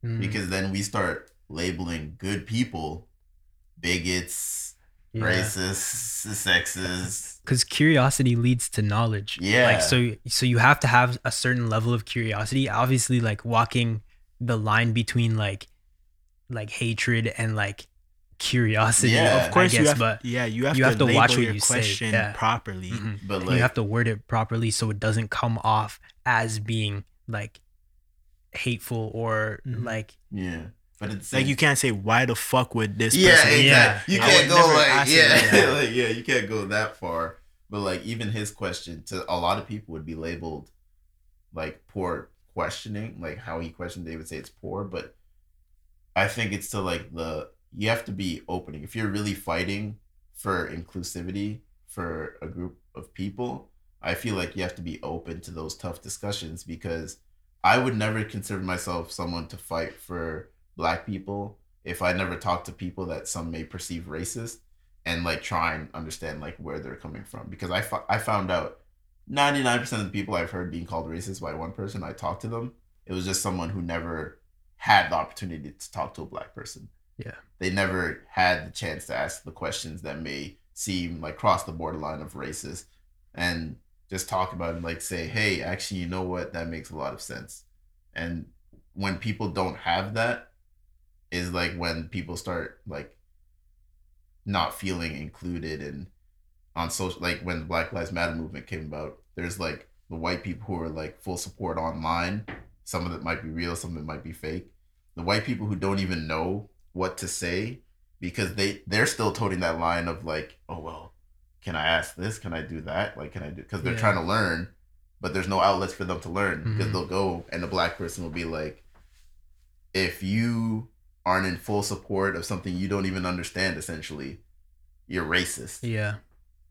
Mhm.
because then we start labeling good people bigots
Yeah.
racists sexist
because curiosity leads to knowledge
Yeah.
like so so you have to have a certain level of curiosity obviously like walking the line between like like hatred and like curiosity
Yeah.
of course
I
you have
but
yeah, you have
you
to,
have to
label
watch what
your
you say,
question
yeah.
properly.
Mhm.
but like
you have to word it properly so it doesn't come off as being like hateful or
Mhm.
like
yeah but it's
Like you can't say why the fuck would this
yeah
person
exactly
Yeah.
you can't go like yeah
that.
like yeah you can't go that far but like even his question to a lot of people would be labeled like poor questioning like how he questioned they would say it's poor but i think it's to like the you have to be opening. If you're really fighting for inclusivity for a group of people i feel like you have to be open to those tough discussions because i would never consider myself someone to fight for black people if i never talked to people that some may perceive racist and like try and understand like where they're coming from. Because i, fo- I found out 99% of the people i've heard being called racist by one person i talked to them it was just someone who never had the opportunity to talk to a black person
Yeah.
they never had the chance to ask the questions that may seem like cross the borderline of racist and just talk about and like say hey actually you know what? That makes a lot of sense. And when people don't have that is like when people start like not feeling included and on social like when the black lives matter movement came about there's like the white people who are like full support online. Some of it might be real some of it might be fake. The white people who don't even know what to say because they they're still toting that line of like oh well can i ask this? Can i do that? Like can i do because they're
Yeah.
trying to learn but there's no outlets for them to learn because
Mhm.
they'll go and the black person will be like if you aren't in full support of something you don't even understand essentially you're racist.
Yeah.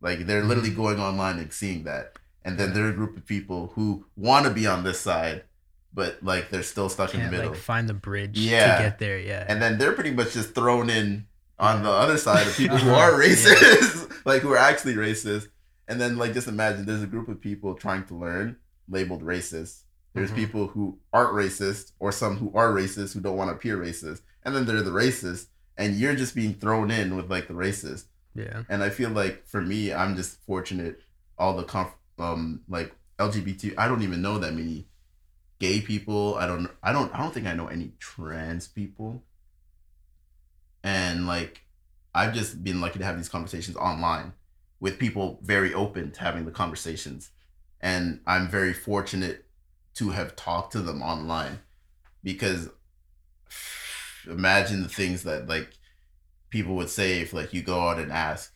Like they're literally going online and seeing that. And then there are a group of people who want to be on this side but like they're still stuck in
can't
the middle
like find the bridge
Yeah.
to get there yeah
and then they're pretty much just thrown in on
Yeah.
the other side of people who
Uh-huh.
are racist, like who are actually racist. And then like just imagine there's a group of people trying to learn labeled racist, There's
Mhm.
people who aren't racist, or some who are racist who don't want to appear racist, and then they're the racist, and you're just being thrown in with like the racist.
Yeah.
And I feel like for me, I'm just fortunate. All the conf- um like LGBT, I don't even know that many gay people. I don't. I don't. I don't think I know any trans people. And like, I've just been lucky to have these conversations online with people very open to having the conversations, and I'm very fortunate to have talked to them online because imagine the things that like people would say if like you go out and ask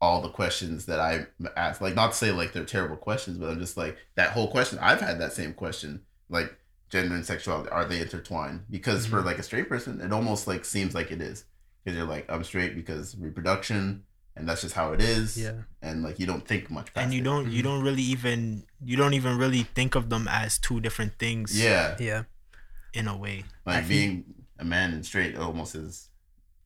all the questions that I ask. Like not to say like they're terrible questions, but I'm just like that whole question. I've had that same question. Like gender and sexuality are they intertwined? Because for
Mhm.
like a straight person, it almost like seems like it is. Because you're like I'm straight because reproduction, and that's just how it is.
Yeah.
And like you don't think much. Past
and you
it.
don't you don't really even you don't even really think of them as two different things
Yeah.
Yeah.
in a way
like
I think-
being a man and straight almost is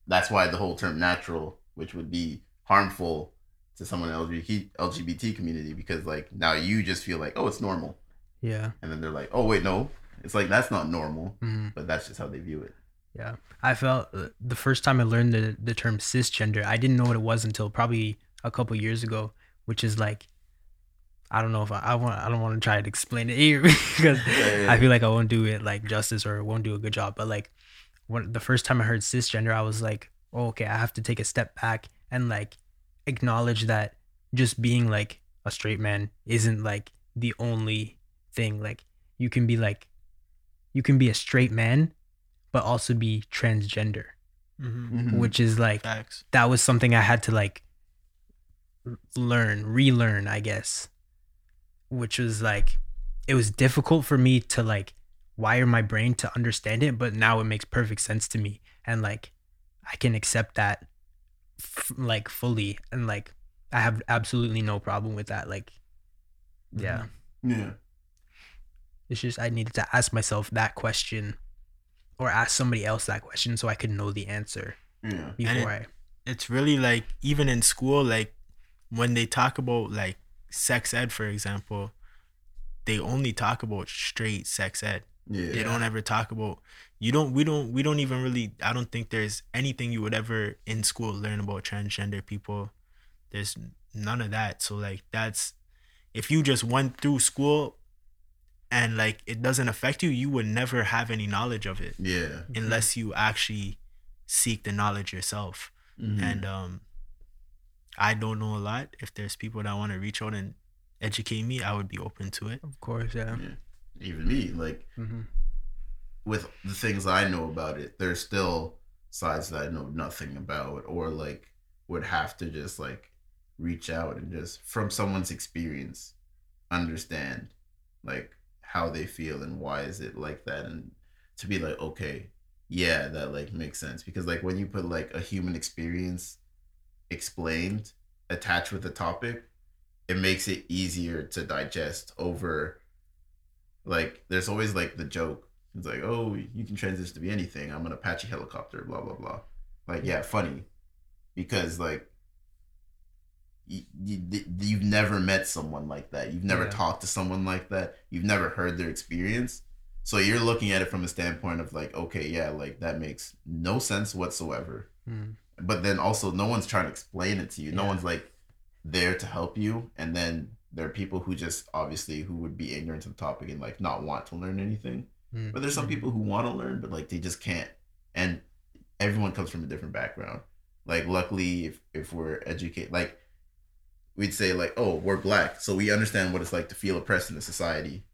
that's why the whole term natural which would be harmful to someone in LGBT, LGBT community because like now you just feel like oh it's normal
Yeah.
and then they're like oh wait no it's like that's not normal
Mhm.
but that's just how they view it
Yeah. I felt uh, the first time I learned the, the term cisgender, I didn't know what it was until probably a couple years ago, which is like, I don't know if I, I want, I don't want to try to explain it here because
Yeah, yeah.
I feel like I won't do it like justice or won't do a good job. But like, when the first time I heard cisgender, I was like, oh, okay, I have to take a step back and like acknowledge that just being like a straight man isn't like the only thing. Like, you can be like, you can be a straight man, but also be transgender,
mm-hmm.
which is like
facts
that was something I had to like learn, relearn, I guess. Which was like it was difficult for me to like wire my brain to understand it, but now it makes perfect sense to me and like I can accept that f- like fully and like I have absolutely no problem with that like yeah.
yeah
It's just I needed to ask myself that question or ask somebody else that question so I could know the answer
yeah.
Before
it-
I
it's really like even in school like when they talk about like sex ed for example they only talk about straight sex ed.
Yeah.
they don't ever talk about you don't we don't we don't even really i don't think there's anything you would ever in school learn about transgender people. There's none of that. So like that's if you just went through school and like it doesn't affect you you would never have any knowledge of it
yeah
unless you actually seek the knowledge yourself
Mhm.
and um i don't know a lot if there's people that want to reach out and educate me i would be open to it
of course yeah.
yeah even me like
Mm-hmm.
with the things I know about it, there's still sides that I know nothing about, or like would have to just like reach out and just from someone's experience understand like how they feel and why is it like that, and to be like, okay, yeah, that like makes sense. Because like when you put like a human experience explained attached with the topic, it makes it easier to digest over like there's always like the joke. It's like oh you can transition to be anything. I'm an apache helicopter blah blah blah. Like yeah funny. Because like you, you, you've never met someone like that. You've never
Yeah.
talked to someone like that. You've never heard their experience. So you're looking at it from a standpoint of like okay yeah like that makes no sense whatsoever.
Mm.
but then also no one's trying to explain it to you. No one's like there to help you. And then there are people who just obviously who would be ignorant to the topic and like not want to learn anything.
Mm.
but there's some people who want to learn but like they just can't. And everyone comes from a different background. Like luckily if if we're educated like we'd say like oh we're black. So we understand what it's like to feel oppressed in a society.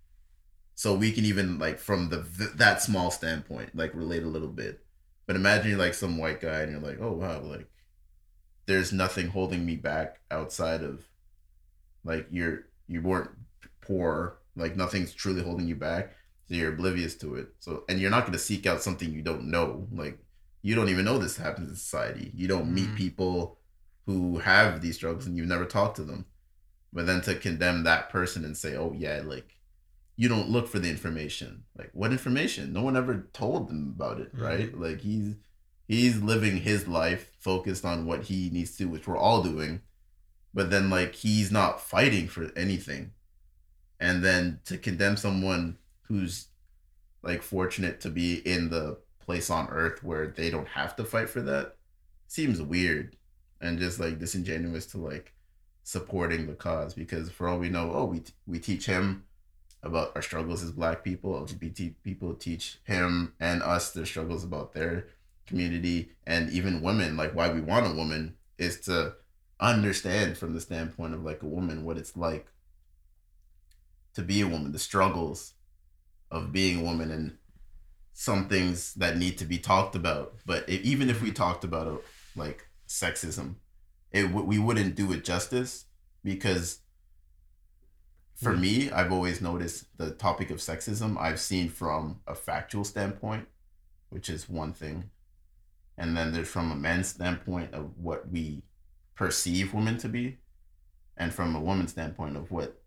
So we can even like from the that small standpoint like relate a little bit. But imagine you're like some white guy and you're like oh wow like there's nothing holding me back outside of like you're you weren't poor. Like nothing's truly holding you back. So you're oblivious to it. So and you're not going to seek out something you don't know. Like you don't even know this happens in society. You don't meet
Mhm.
people who have these struggles and you've never talked to them. But then to condemn that person and say oh yeah like you don't look for the information. Like what information? No one ever told them about it
Mhm.
right? Like he's he's living his life focused on what he needs to which we're all doing. But then like he's not fighting for anything. And then to condemn someone who's like fortunate to be in the place on earth where they don't have to fight for that seems weird and just like disingenuous to like supporting the cause because for all we know oh we we teach him about our struggles as black people lgbt people teach him and us their struggles about their community and even women like why we want a woman is to understand from the standpoint of like a woman what it's like to be a woman the struggles of being a woman and some things that need to be talked about. But if, even if we talked about it like sexism it we wouldn't do it justice because for
Mm.
me i've always noticed the topic of sexism i've seen from a factual standpoint which is one thing and then there's from a men's standpoint of what we perceive women to be and from a woman's standpoint of what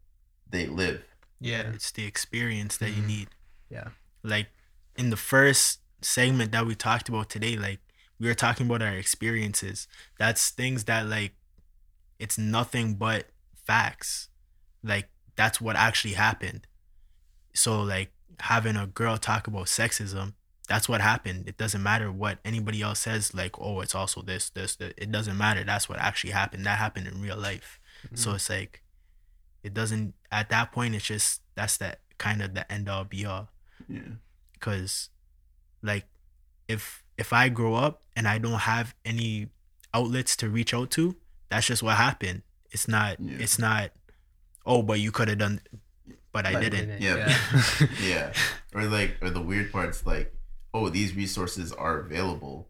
they live
Yeah, it's the experience that you
Mhm.
need.
Yeah.
Like in the first segment that we talked about today, like we were talking about our experiences. That's things that like it's nothing but facts. Like that's what actually happened. So like having a girl talk about sexism, that's what happened. It doesn't matter what anybody else says, like, oh, it's also this, this, that. It doesn't matter. That's what actually happened. That happened in real life. So mm-hmm. it's like it doesn't at that point it's just that's that kind of the end all be all
yeah
because like if if i grow up and i don't have any outlets to reach out to that's just what happened. It's not
Yeah.
it's not oh but you could have done but i
But I
didn't.
Yeah. yeah. Or like or the weird part's like oh these resources are available.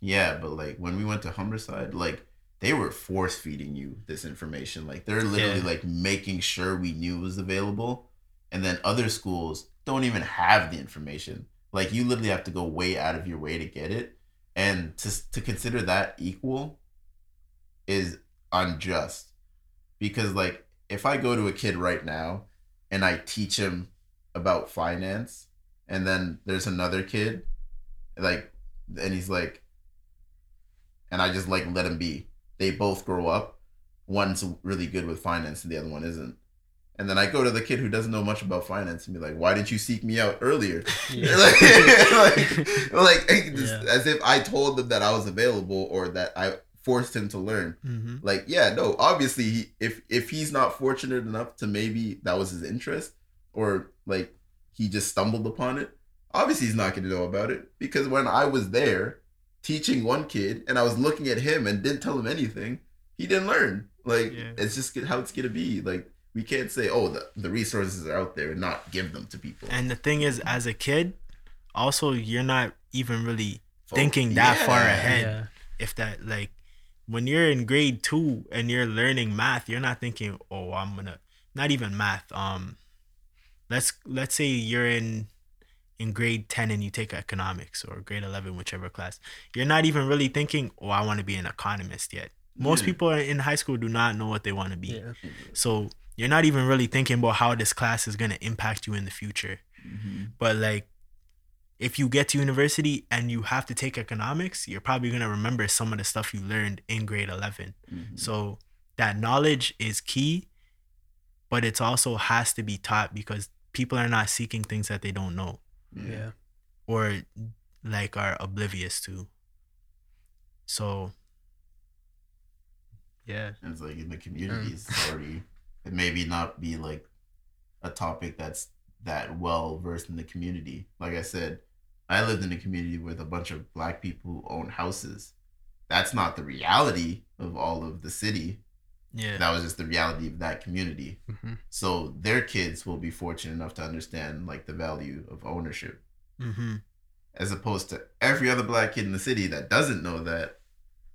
Yeah but like when we went to humberside like they were force feeding you this information. Like they're literally
Yeah.
like making sure we knew it was available. And then other schools don't even have the information like you literally have to go way out of your way to get it. And to to consider that equal is unjust. Because like if i go to a kid right now and i teach him about finance and then there's another kid like and he's like and i just like let him be. They both grow up. One's really good with finance and the other one isn't and then i go to the kid who doesn't know much about finance and be like why didn't you seek me out earlier
Yeah.
like, like, like just
Yeah.
as if I told them that I was available or that I forced him to learn.
hmm
Like, yeah, no, obviously, he, if if he's not fortunate enough to maybe that was his interest or like he just stumbled upon it, obviously he's not going to know about it because when I was there teaching one kid and I was looking at him and didn't tell him anything, he didn't learn. Like,
Yeah.
it's just how it's going to be. Like, we can't say, oh, the, the resources are out there and not give them to people.
and the thing is as a kid also you're not even really
Fo-
thinking that far ahead.
Yeah.
if that like when you're in grade two and you're learning math, you're not thinking, oh, I'm gonna not even math. Um, let's let's say you're in in grade ten and you take economics or grade eleven, whichever class. You're not even really thinking, oh, I want to be an economist yet. Most
Yeah.
people in high school do not know what they want to be.
Yeah.
So you're not even really thinking about how this class is gonna impact you in the future.
Mhm.
But like if you get to university and you have to take economics, you're probably going to remember some of the stuff you learned in grade 11.
Mhm.
So that knowledge is key, but it's also has to be taught because people are not seeking things that they don't know
Yeah.
or like are oblivious to. So yeah.
And it's like in the communities it's already it maybe not be like a topic that's that well versed in the community. Like I said, I lived in a community with a bunch of black people who own houses. That's not the reality of all of the city.
Yeah.
That was just the reality of that community.
Mhm.
So their kids will be fortunate enough to understand like the value of ownership.
hmm
as opposed to every other black kid in the city that doesn't know that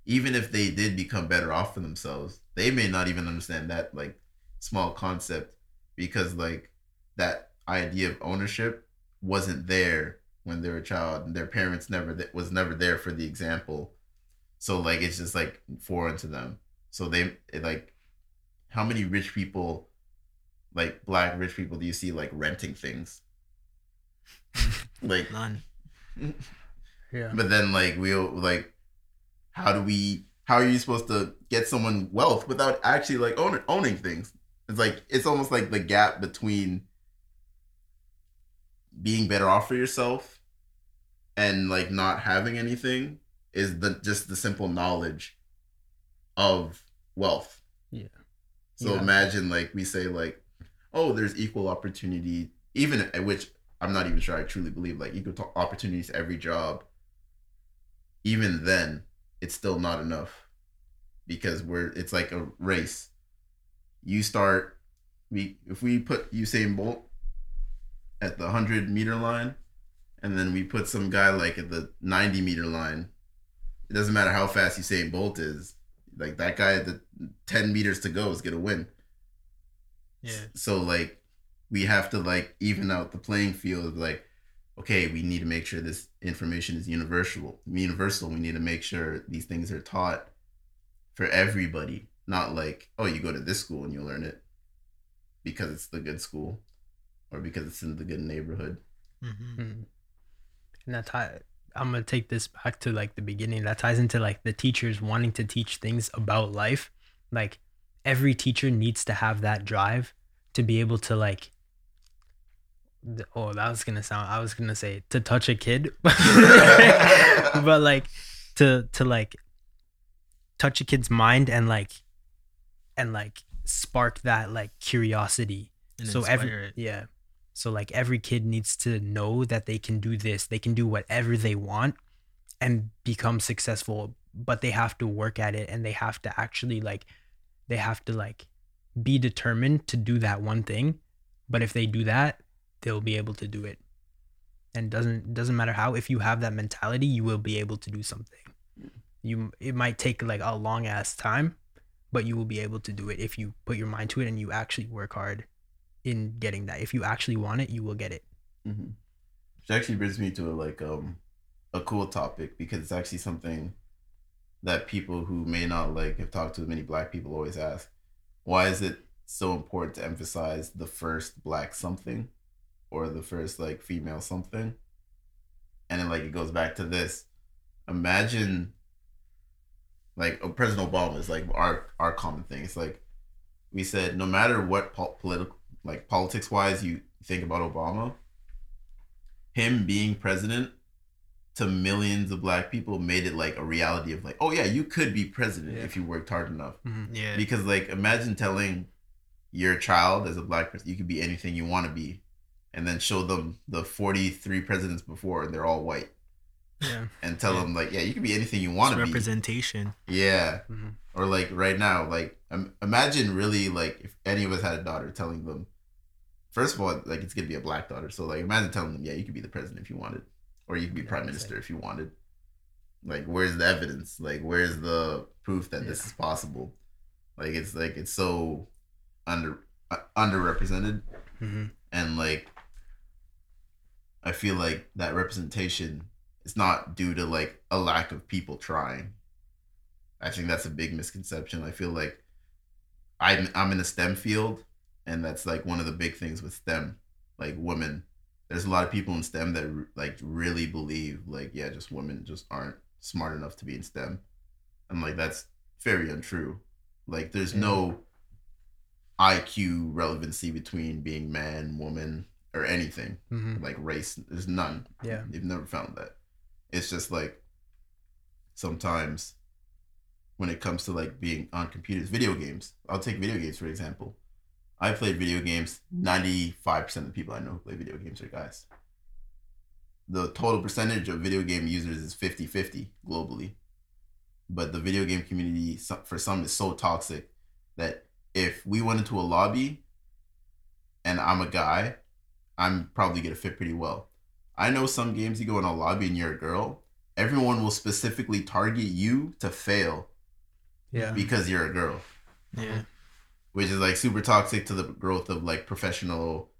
even if they did become better off for themselves they may not even understand that like small concept because like that idea of ownership wasn't there when they were a child and their parents never th- was never there for the example so like it's just like foreign to them so they it, like how many rich people like black rich people do you see like renting things like
None.
Yeah.
but then like we'll like how do we how are you supposed to get someone wealth without actually like own, owning things? It's like it's almost like the gap between being better off for yourself and like not having anything is the just the simple knowledge of wealth.
Yeah.
So
Yeah.
imagine like we say like, oh, there's equal opportunity, even which I'm not even sure I truly believe like equal opportunities every job. Even then, it's still not enough because we're it's like a race. You start we if we put Usain Bolt at the hundred meter line, and then we put some guy like at the ninety meter line. It doesn't matter how fast Usain Bolt is. Like that guy at the ten meters to go is gonna win.
Yeah.
So like we have to like even out the playing field of like, okay, we need to make sure this information is universal. Universal. We need to make sure these things are taught for everybody. Not like, oh, you go to this school and you learn it because it's the good school or because it's in the good neighborhood.
Mm-hmm.
Mm. And that tie, I'm gonna take this back to like the beginning. That ties into like the teachers wanting to teach things about life. Like every teacher needs to have that drive to be able to like. Oh, that was gonna sound. I was gonna say to touch a kid, but like to to like touch a kid's mind and like and like spark that like curiosity.
And
so every
it.
yeah. So like every kid needs to know that they can do this. They can do whatever they want and become successful but they have to work at it and they have to actually like they have to like be determined to do that one thing. But if they do that they'll be able to do it. And doesn't doesn't matter how if you have that mentality you will be able to do something. You it might take like a long ass time but you will be able to do it if you put your mind to it and you actually work hard in getting that. If you actually want it, you will get it.
Mm-hmm. Which actually brings me to a, like um a cool topic because it's actually something that people who may not like have talked to many black people always ask. Why is it so important to emphasize the first black something or the first like female something? And then like it goes back to this. Imagine like President Obama is like our our common thing. It's like we said no matter what po- political like politics wise you think about Obama, him being president to millions of black people made it like a reality of like, oh yeah, you could be president
Yeah.
if you worked hard enough. Mm-hmm.
Yeah.
Because like imagine telling your child as a black person you could be anything you want to be and then show them the 43 presidents before and they're all white
Yeah.
and tell
Yeah.
them like yeah you can be anything you want to be
representation.
yeah
Mhm.
or like right now like um, imagine really like if any of us had a daughter telling them first of all like it's gonna be a black daughter so like imagine telling them yeah you could be the president if you wanted or you could be
Yeah,
prime
it's
minister if you wanted like where's the evidence like where's the proof that this is possible like it's like it's so under uh, underrepresented
Mhm.
and like i feel like that representation is not due to like a lack of people trying i think that's a big misconception i feel like i'm i'm in a stem field and that's like one of the big things with stem like women there's a lot of people in stem that like really believe like yeah just women just aren't smart enough to be in stem and like that's very untrue like there's
Yeah.
no IQ relevancy between being man, woman, or anything
Mhm.
like race. There's none.
Yeah.
they've never found that. It's just like sometimes when it comes to like being on computers, video games. I'll take video games for example. I played video games. Mm-hmm. Ninety five percent of the people I know who play video games are guys. The total percentage of video game users is 50-50 globally, but the video game community for some is so toxic that if we went into a lobby and I'm a guy, I'm probably gonna fit pretty well. I know some games you go in a lobby and you're a girl, everyone will specifically target you to fail
Yeah.
because you're a girl,
Yeah.
which is like super toxic to the growth of like professional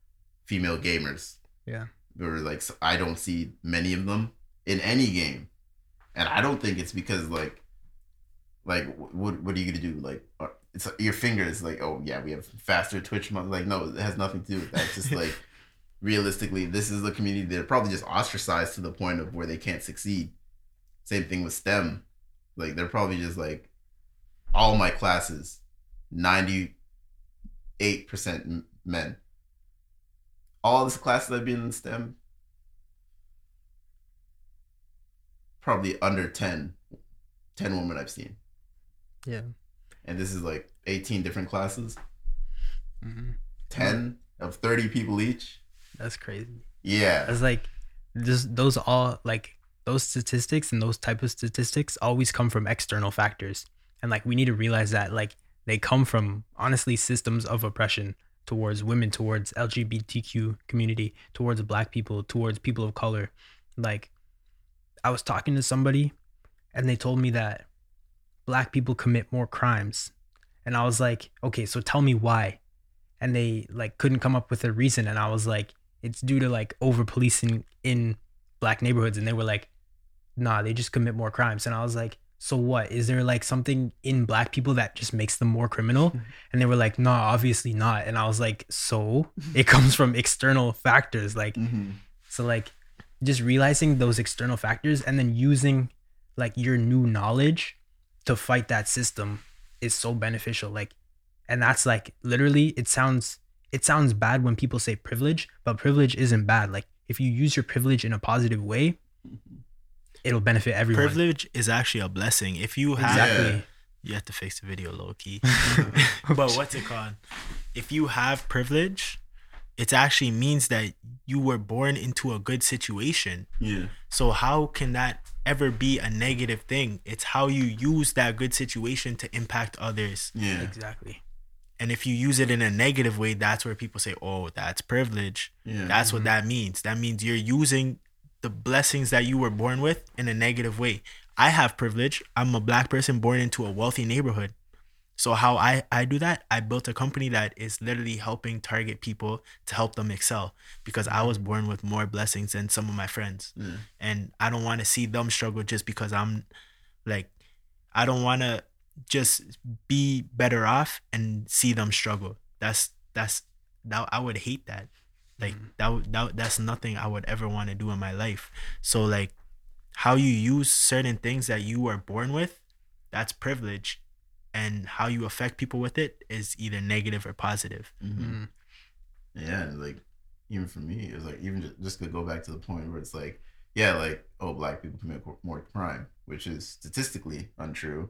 female gamers.
Yeah.
Or like s- I don't see many of them in any game, and I don't think it's because like, like what what are you gonna do? Like, uh, it's your fingers like oh yeah we have faster twitch mo-" like no it has nothing to do with that. It's just like realistically, this is a community that are probably just ostracized to the point of where they can't succeed. Same thing with STEM. Like they're probably just like all my classes, 98% men. All this classes I've been in STEM, probably under 10, 10 women I've seen.
Yeah.
And this is like 18 different classes,
mm-hmm.
10 of 30 people each.
That's crazy.
Yeah.
It's like this, those all like those statistics and those type of statistics always come from external factors, and like we need to realize that like they come from honestly systems of oppression towards women, towards LGBTQ community, towards Black people, towards people of color. Like I was talking to somebody, and they told me that Black people commit more crimes, and I was like, okay, so tell me why, and they like couldn't come up with a reason, and I was like it's due to like over policing in black neighborhoods and they were like nah they just commit more crimes and i was like so what is there like something in black people that just makes them more criminal and they were like nah obviously not and i was like so it comes from external factors like
Mm-hmm.
so like just realizing those external factors and then using like your new knowledge to fight that system is so beneficial. Like and that's like literally it sounds it sounds bad when people say privilege, but privilege isn't bad. Like if you use your privilege in a positive way, it'll benefit everyone.
Privilege is actually a blessing. If you have
Exactly.
you have to fix the video low key. but what's it called? If you have privilege, it actually means that you were born into a good situation.
Yeah.
So how can that ever be a negative thing? It's how you use that good situation to impact others.
Yeah.
Exactly.
And if you use it in a negative way, that's where people say, "Oh, that's privilege."
Yeah.
That's what mm-hmm. that means. That means you're using the blessings that you were born with in a negative way. I have privilege. I'm a black person born into a wealthy neighborhood. So how I I do that? I built a company that is literally helping target people to help them excel because I was mm-hmm. born with more blessings than some of my friends. And I don't want to see them struggle just because I'm like I don't want to just be better off and see them struggle. That's that's that I would hate that. Like that, would- that that's nothing I would ever want to do in my life. So like how you use certain things that you are born with, that's privilege. And how you affect people with it is either negative or positive.
Mm-hmm.
Mm.
Yeah, like even for me, it's like even just, just to go back to the point where it's like, yeah, like oh, black people commit more crime, which is statistically untrue,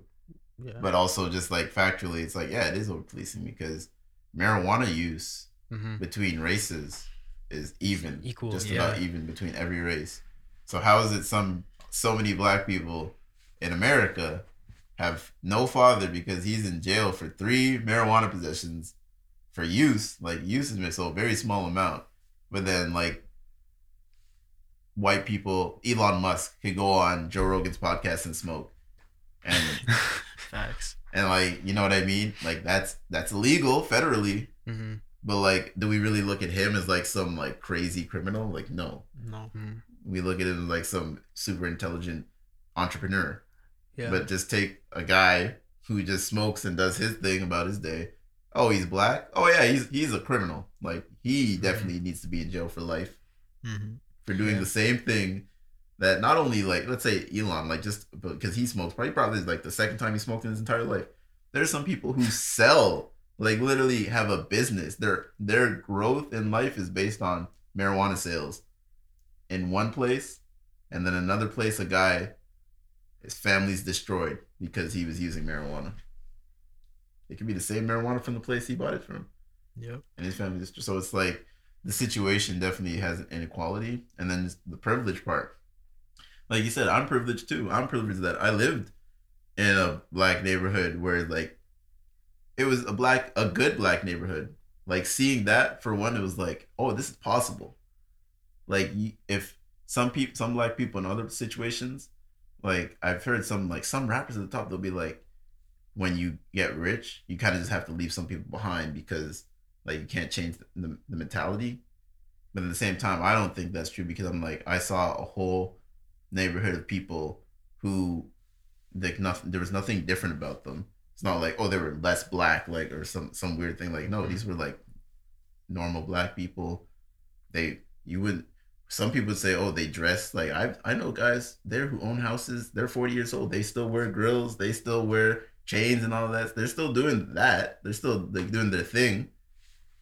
Yeah.
but also just like factually, it's like yeah, it is over policing because marijuana use
hmm
between races is even,
Equal,
just
yeah.
about even between every race. So how is it some so many black people in America have no father because he's in jail for three marijuana possessions for use, like use is so a very small amount, but then like white people, Elon Musk could go on Joe Rogan's podcast and smoke, and
Facts.
and like you know what I mean, like that's that's illegal federally.
hmm
But like, do we really look at him as like some like crazy criminal? Like, no.
No.
hmm
We look at him as like some super intelligent entrepreneur.
Yeah.
But just take a guy who just smokes and does his thing about his day. Oh, he's black. Oh yeah, he's he's a criminal. Like he definitely needs to be in jail for life
hmm
for doing
Yeah.
the same thing that not only like let's say Elon like just because he smokes probably probably like the second time he smoked in his entire life. There's some people who sell like literally have a business. Their their growth in life is based on marijuana sales in one place, and then another place a guy his family's destroyed because he was using marijuana. It could be the same marijuana from the place he bought it from
Yep.
and his family just so it's like the situation definitely has an inequality and then the privilege part like you said i'm privileged too. I'm privileged that i lived in a black neighborhood where like it was a black a good black neighborhood. Like seeing that for one it was like oh this is possible. Like if some people some black people in other situations like i've heard some like some rappers at the top they'll be like when you get rich you kind of just have to leave some people behind because like you can't change the, the, the mentality. But at the same time i don't think that's true because i'm like i saw a whole neighborhood of people who like nothing there was nothing different about them. It's not like oh they were less black like or some some weird thing. Like no mm-hmm. these were like normal black people. They you would some people would say oh they dress like i i know guys there who own houses they're 40 years old they still wear grills they still wear chains and all that. They're still doing that. They're still like doing their thing.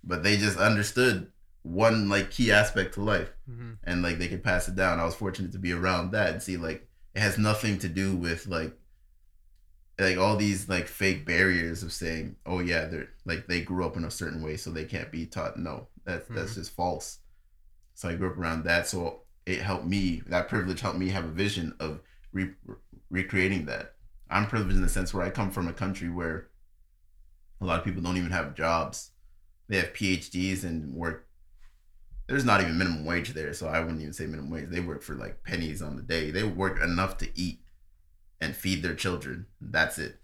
But they just understood one like key aspect to life
hmm
and like they could pass it down. I was fortunate to be around that and see like it has nothing to do with like like all these like fake barriers of saying, oh yeah, they're like they grew up in a certain way, so they can't be taught. No, that's that's just false. So I grew up around that, so it helped me. That privilege helped me have a vision of re- recreating that. I'm privileged in the sense where I come from a country where a lot of people don't even have jobs. They have PhDs and work. There's not even minimum wage there, so I wouldn't even say minimum wage. They work for like pennies on the day. They work enough to eat and feed their children. That's it.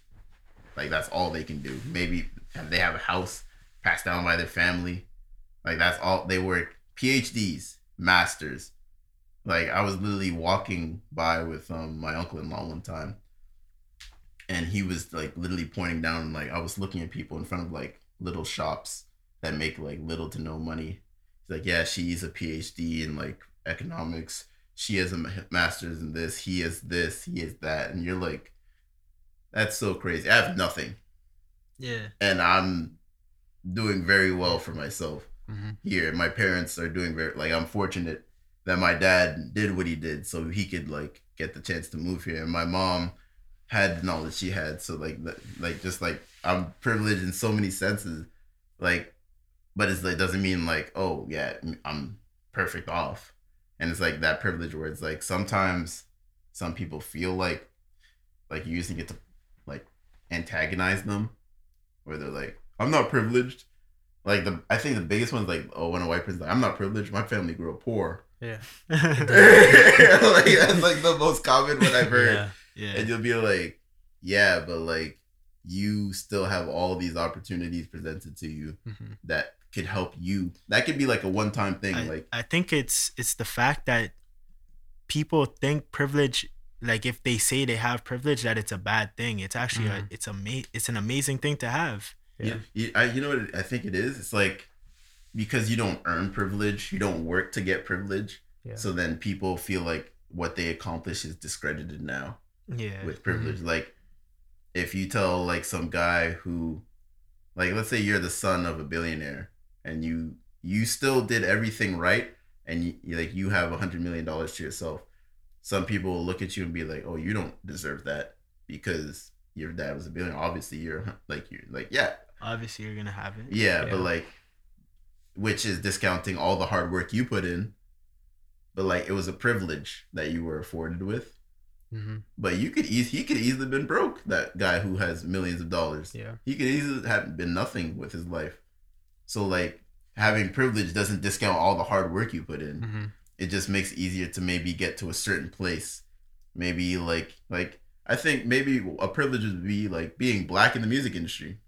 Like that's all they can do. Maybe they have a house passed down by their family. Like that's all they work. PhDs, masters. Like I was literally walking by with um my uncle in law one time, and he was like literally pointing down. Like I was looking at people in front of like little shops that make like little to no money. Like, yeah, she's a PhD in like economics she has a master's in this, he has this, he has that, and you're like, that's so crazy. I have nothing.
Yeah.
And I'm doing very well for myself mm-hmm. here. My parents are doing very like I'm fortunate that my dad did what he did so he could like get the chance to move here. And my mom had the knowledge she had. So like like just like I'm privileged in so many senses. Like but it's like doesn't mean like, oh yeah, I'm perfect off. And it's like that privilege where it's like sometimes some people feel like like you're using it to like antagonize them where they're like i'm not privileged. Like the i think the biggest one's like oh when a white person's like i'm not privileged. My family grew up poor.
Yeah.
Like that's like the most common one i've heard.
Yeah, yeah.
and you'll be like yeah but like you still have all these opportunities presented to you mm-hmm. that could help you. That could be like a one time thing.
I,
like
I think it's it's the fact that people think privilege like if they say they have privilege that it's a bad thing. It's actually mm-hmm. a, it's a it's an amazing thing to have.
Yeah. You, I, you know what I think it is? It's like because you don't earn privilege, you don't work to get privilege. Yeah. So then people feel like what they accomplish is discredited now.
Yeah.
With privilege. Mm-hmm. Like if you tell like some guy who like let's say you're the son of a billionaire and you you still did everything right and you, like you have a hundred million dollars to yourself some people will look at you and be like oh you don't deserve that because your dad was a billionaire. Obviously you're like you're like yeah.
Obviously you're gonna have it.
Yeah, yeah. but like which is discounting all the hard work you put in but like it was a privilege that you were afforded with. Mm-hmm. but you could easily he could easily have been broke that guy who has millions of dollars.
Yeah.
He could easily have been nothing with his life so like having privilege doesn't discount all the hard work you put in. Mm-hmm. It just makes it easier to maybe get to a certain place. Maybe like like I think maybe a privilege would be like being black in the music industry.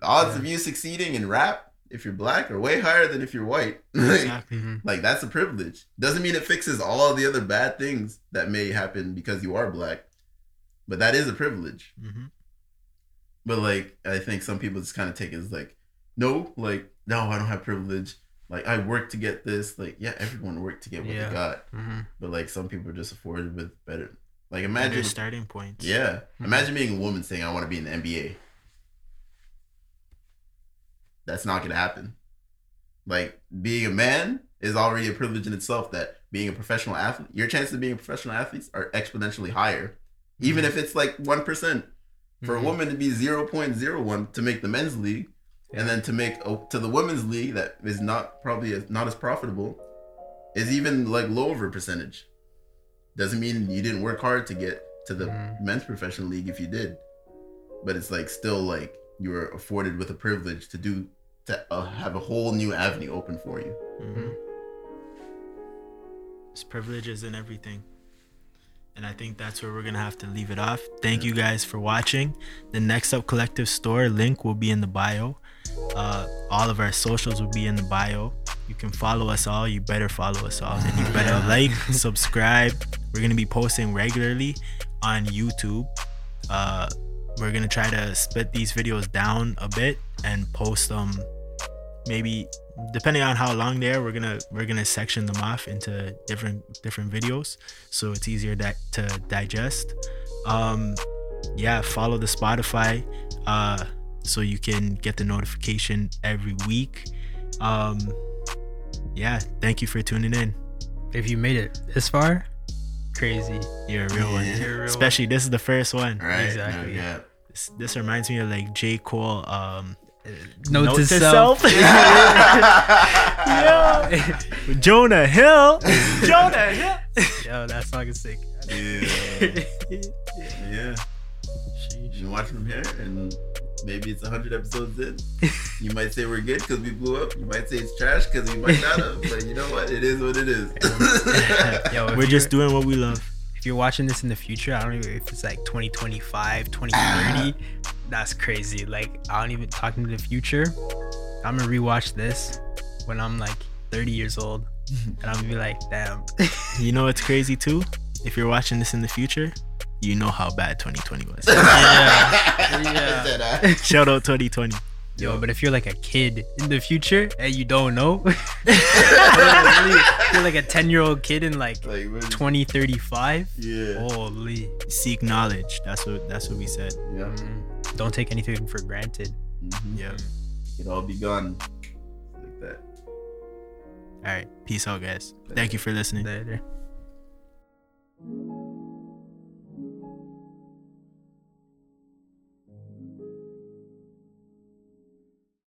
The odds yeah. of you succeeding in rap if you're black are way higher than if you're white. like, exactly. Mm-hmm. like that's a privilege. Doesn't mean it fixes all the other bad things that may happen because you are black, but that is a privilege. Mm-hmm. But like I think some people just kind of take it as like no, like, no, I don't have privilege. Like, I work to get this. Like, yeah, everyone worked to get what yeah. they got. Mm-hmm. But, like, some people are just afforded with better. Like, imagine. Better
starting points.
Yeah. Mm-hmm. Imagine being a woman saying, I want to be in the NBA. That's not going to happen. Like, being a man is already a privilege in itself that being a professional athlete, your chances of being a professional athlete are exponentially higher. Even mm-hmm. if it's like 1%. For a mm-hmm. woman to be 0.01 to make the men's league, and then to make a, to the women's league that is not probably as, not as profitable is even like lower percentage. Doesn't mean you didn't work hard to get to the mm. men's professional league if you did, but it's like still like you were afforded with a privilege to do to uh, have a whole new avenue open for you. Mm-hmm.
It's privileges and everything. And I think that's where we're going to have to leave it off. Thank you guys for watching. The Next Up Collective store link will be in the bio. Uh, all of our socials will be in the bio. You can follow us all. You better follow us all. And you better like, subscribe. We're going to be posting regularly on YouTube. Uh, we're going to try to split these videos down a bit and post them maybe depending on how long they are we're gonna we're gonna section them off into different different videos so it's easier that to digest um yeah follow the spotify uh so you can get the notification every week um yeah thank you for tuning in
if you made it this far crazy.
You're a real one.
Yeah.
You're a real
Especially this is the first one.
Right?
Exactly.
No, yeah.
This, this reminds me of like J. Cole. Um,
Note,
Note
to,
to
self.
self. with Jonah Hill. Jonah Hill.
Yo, that song is sick.
yeah. yeah.
Sheesh.
You watch from here, and maybe it's 100 episodes in. You might say we're good because we blew up. You might say it's trash because we might not have. But you know what? It is what it is.
Yo,
We're just doing what we love.
If you're watching this in the future, I don't even if it's like 2025, 2030. Ah. that's crazy. Like I don't even talking to the future. I'm gonna rewatch this when I'm like 30 years old, and I'm gonna be like, damn.
You know what's crazy too? If you're watching this in the future, you know how bad 2020 was.
Yeah.
Yeah.
Shout out 2020.
Yo, but if you're like a kid in the future and you don't know, you're like a 10 year old kid in like
Like, we're-
2035.
yeah.
Holy.
Seek knowledge. That's what that's what we said.
Yeah.
Mm, Don't take anything for granted.
Mhm.
Yeah.
It all be gone. Like that.
All right. Peace out, guys. Thank you for listening.
Later.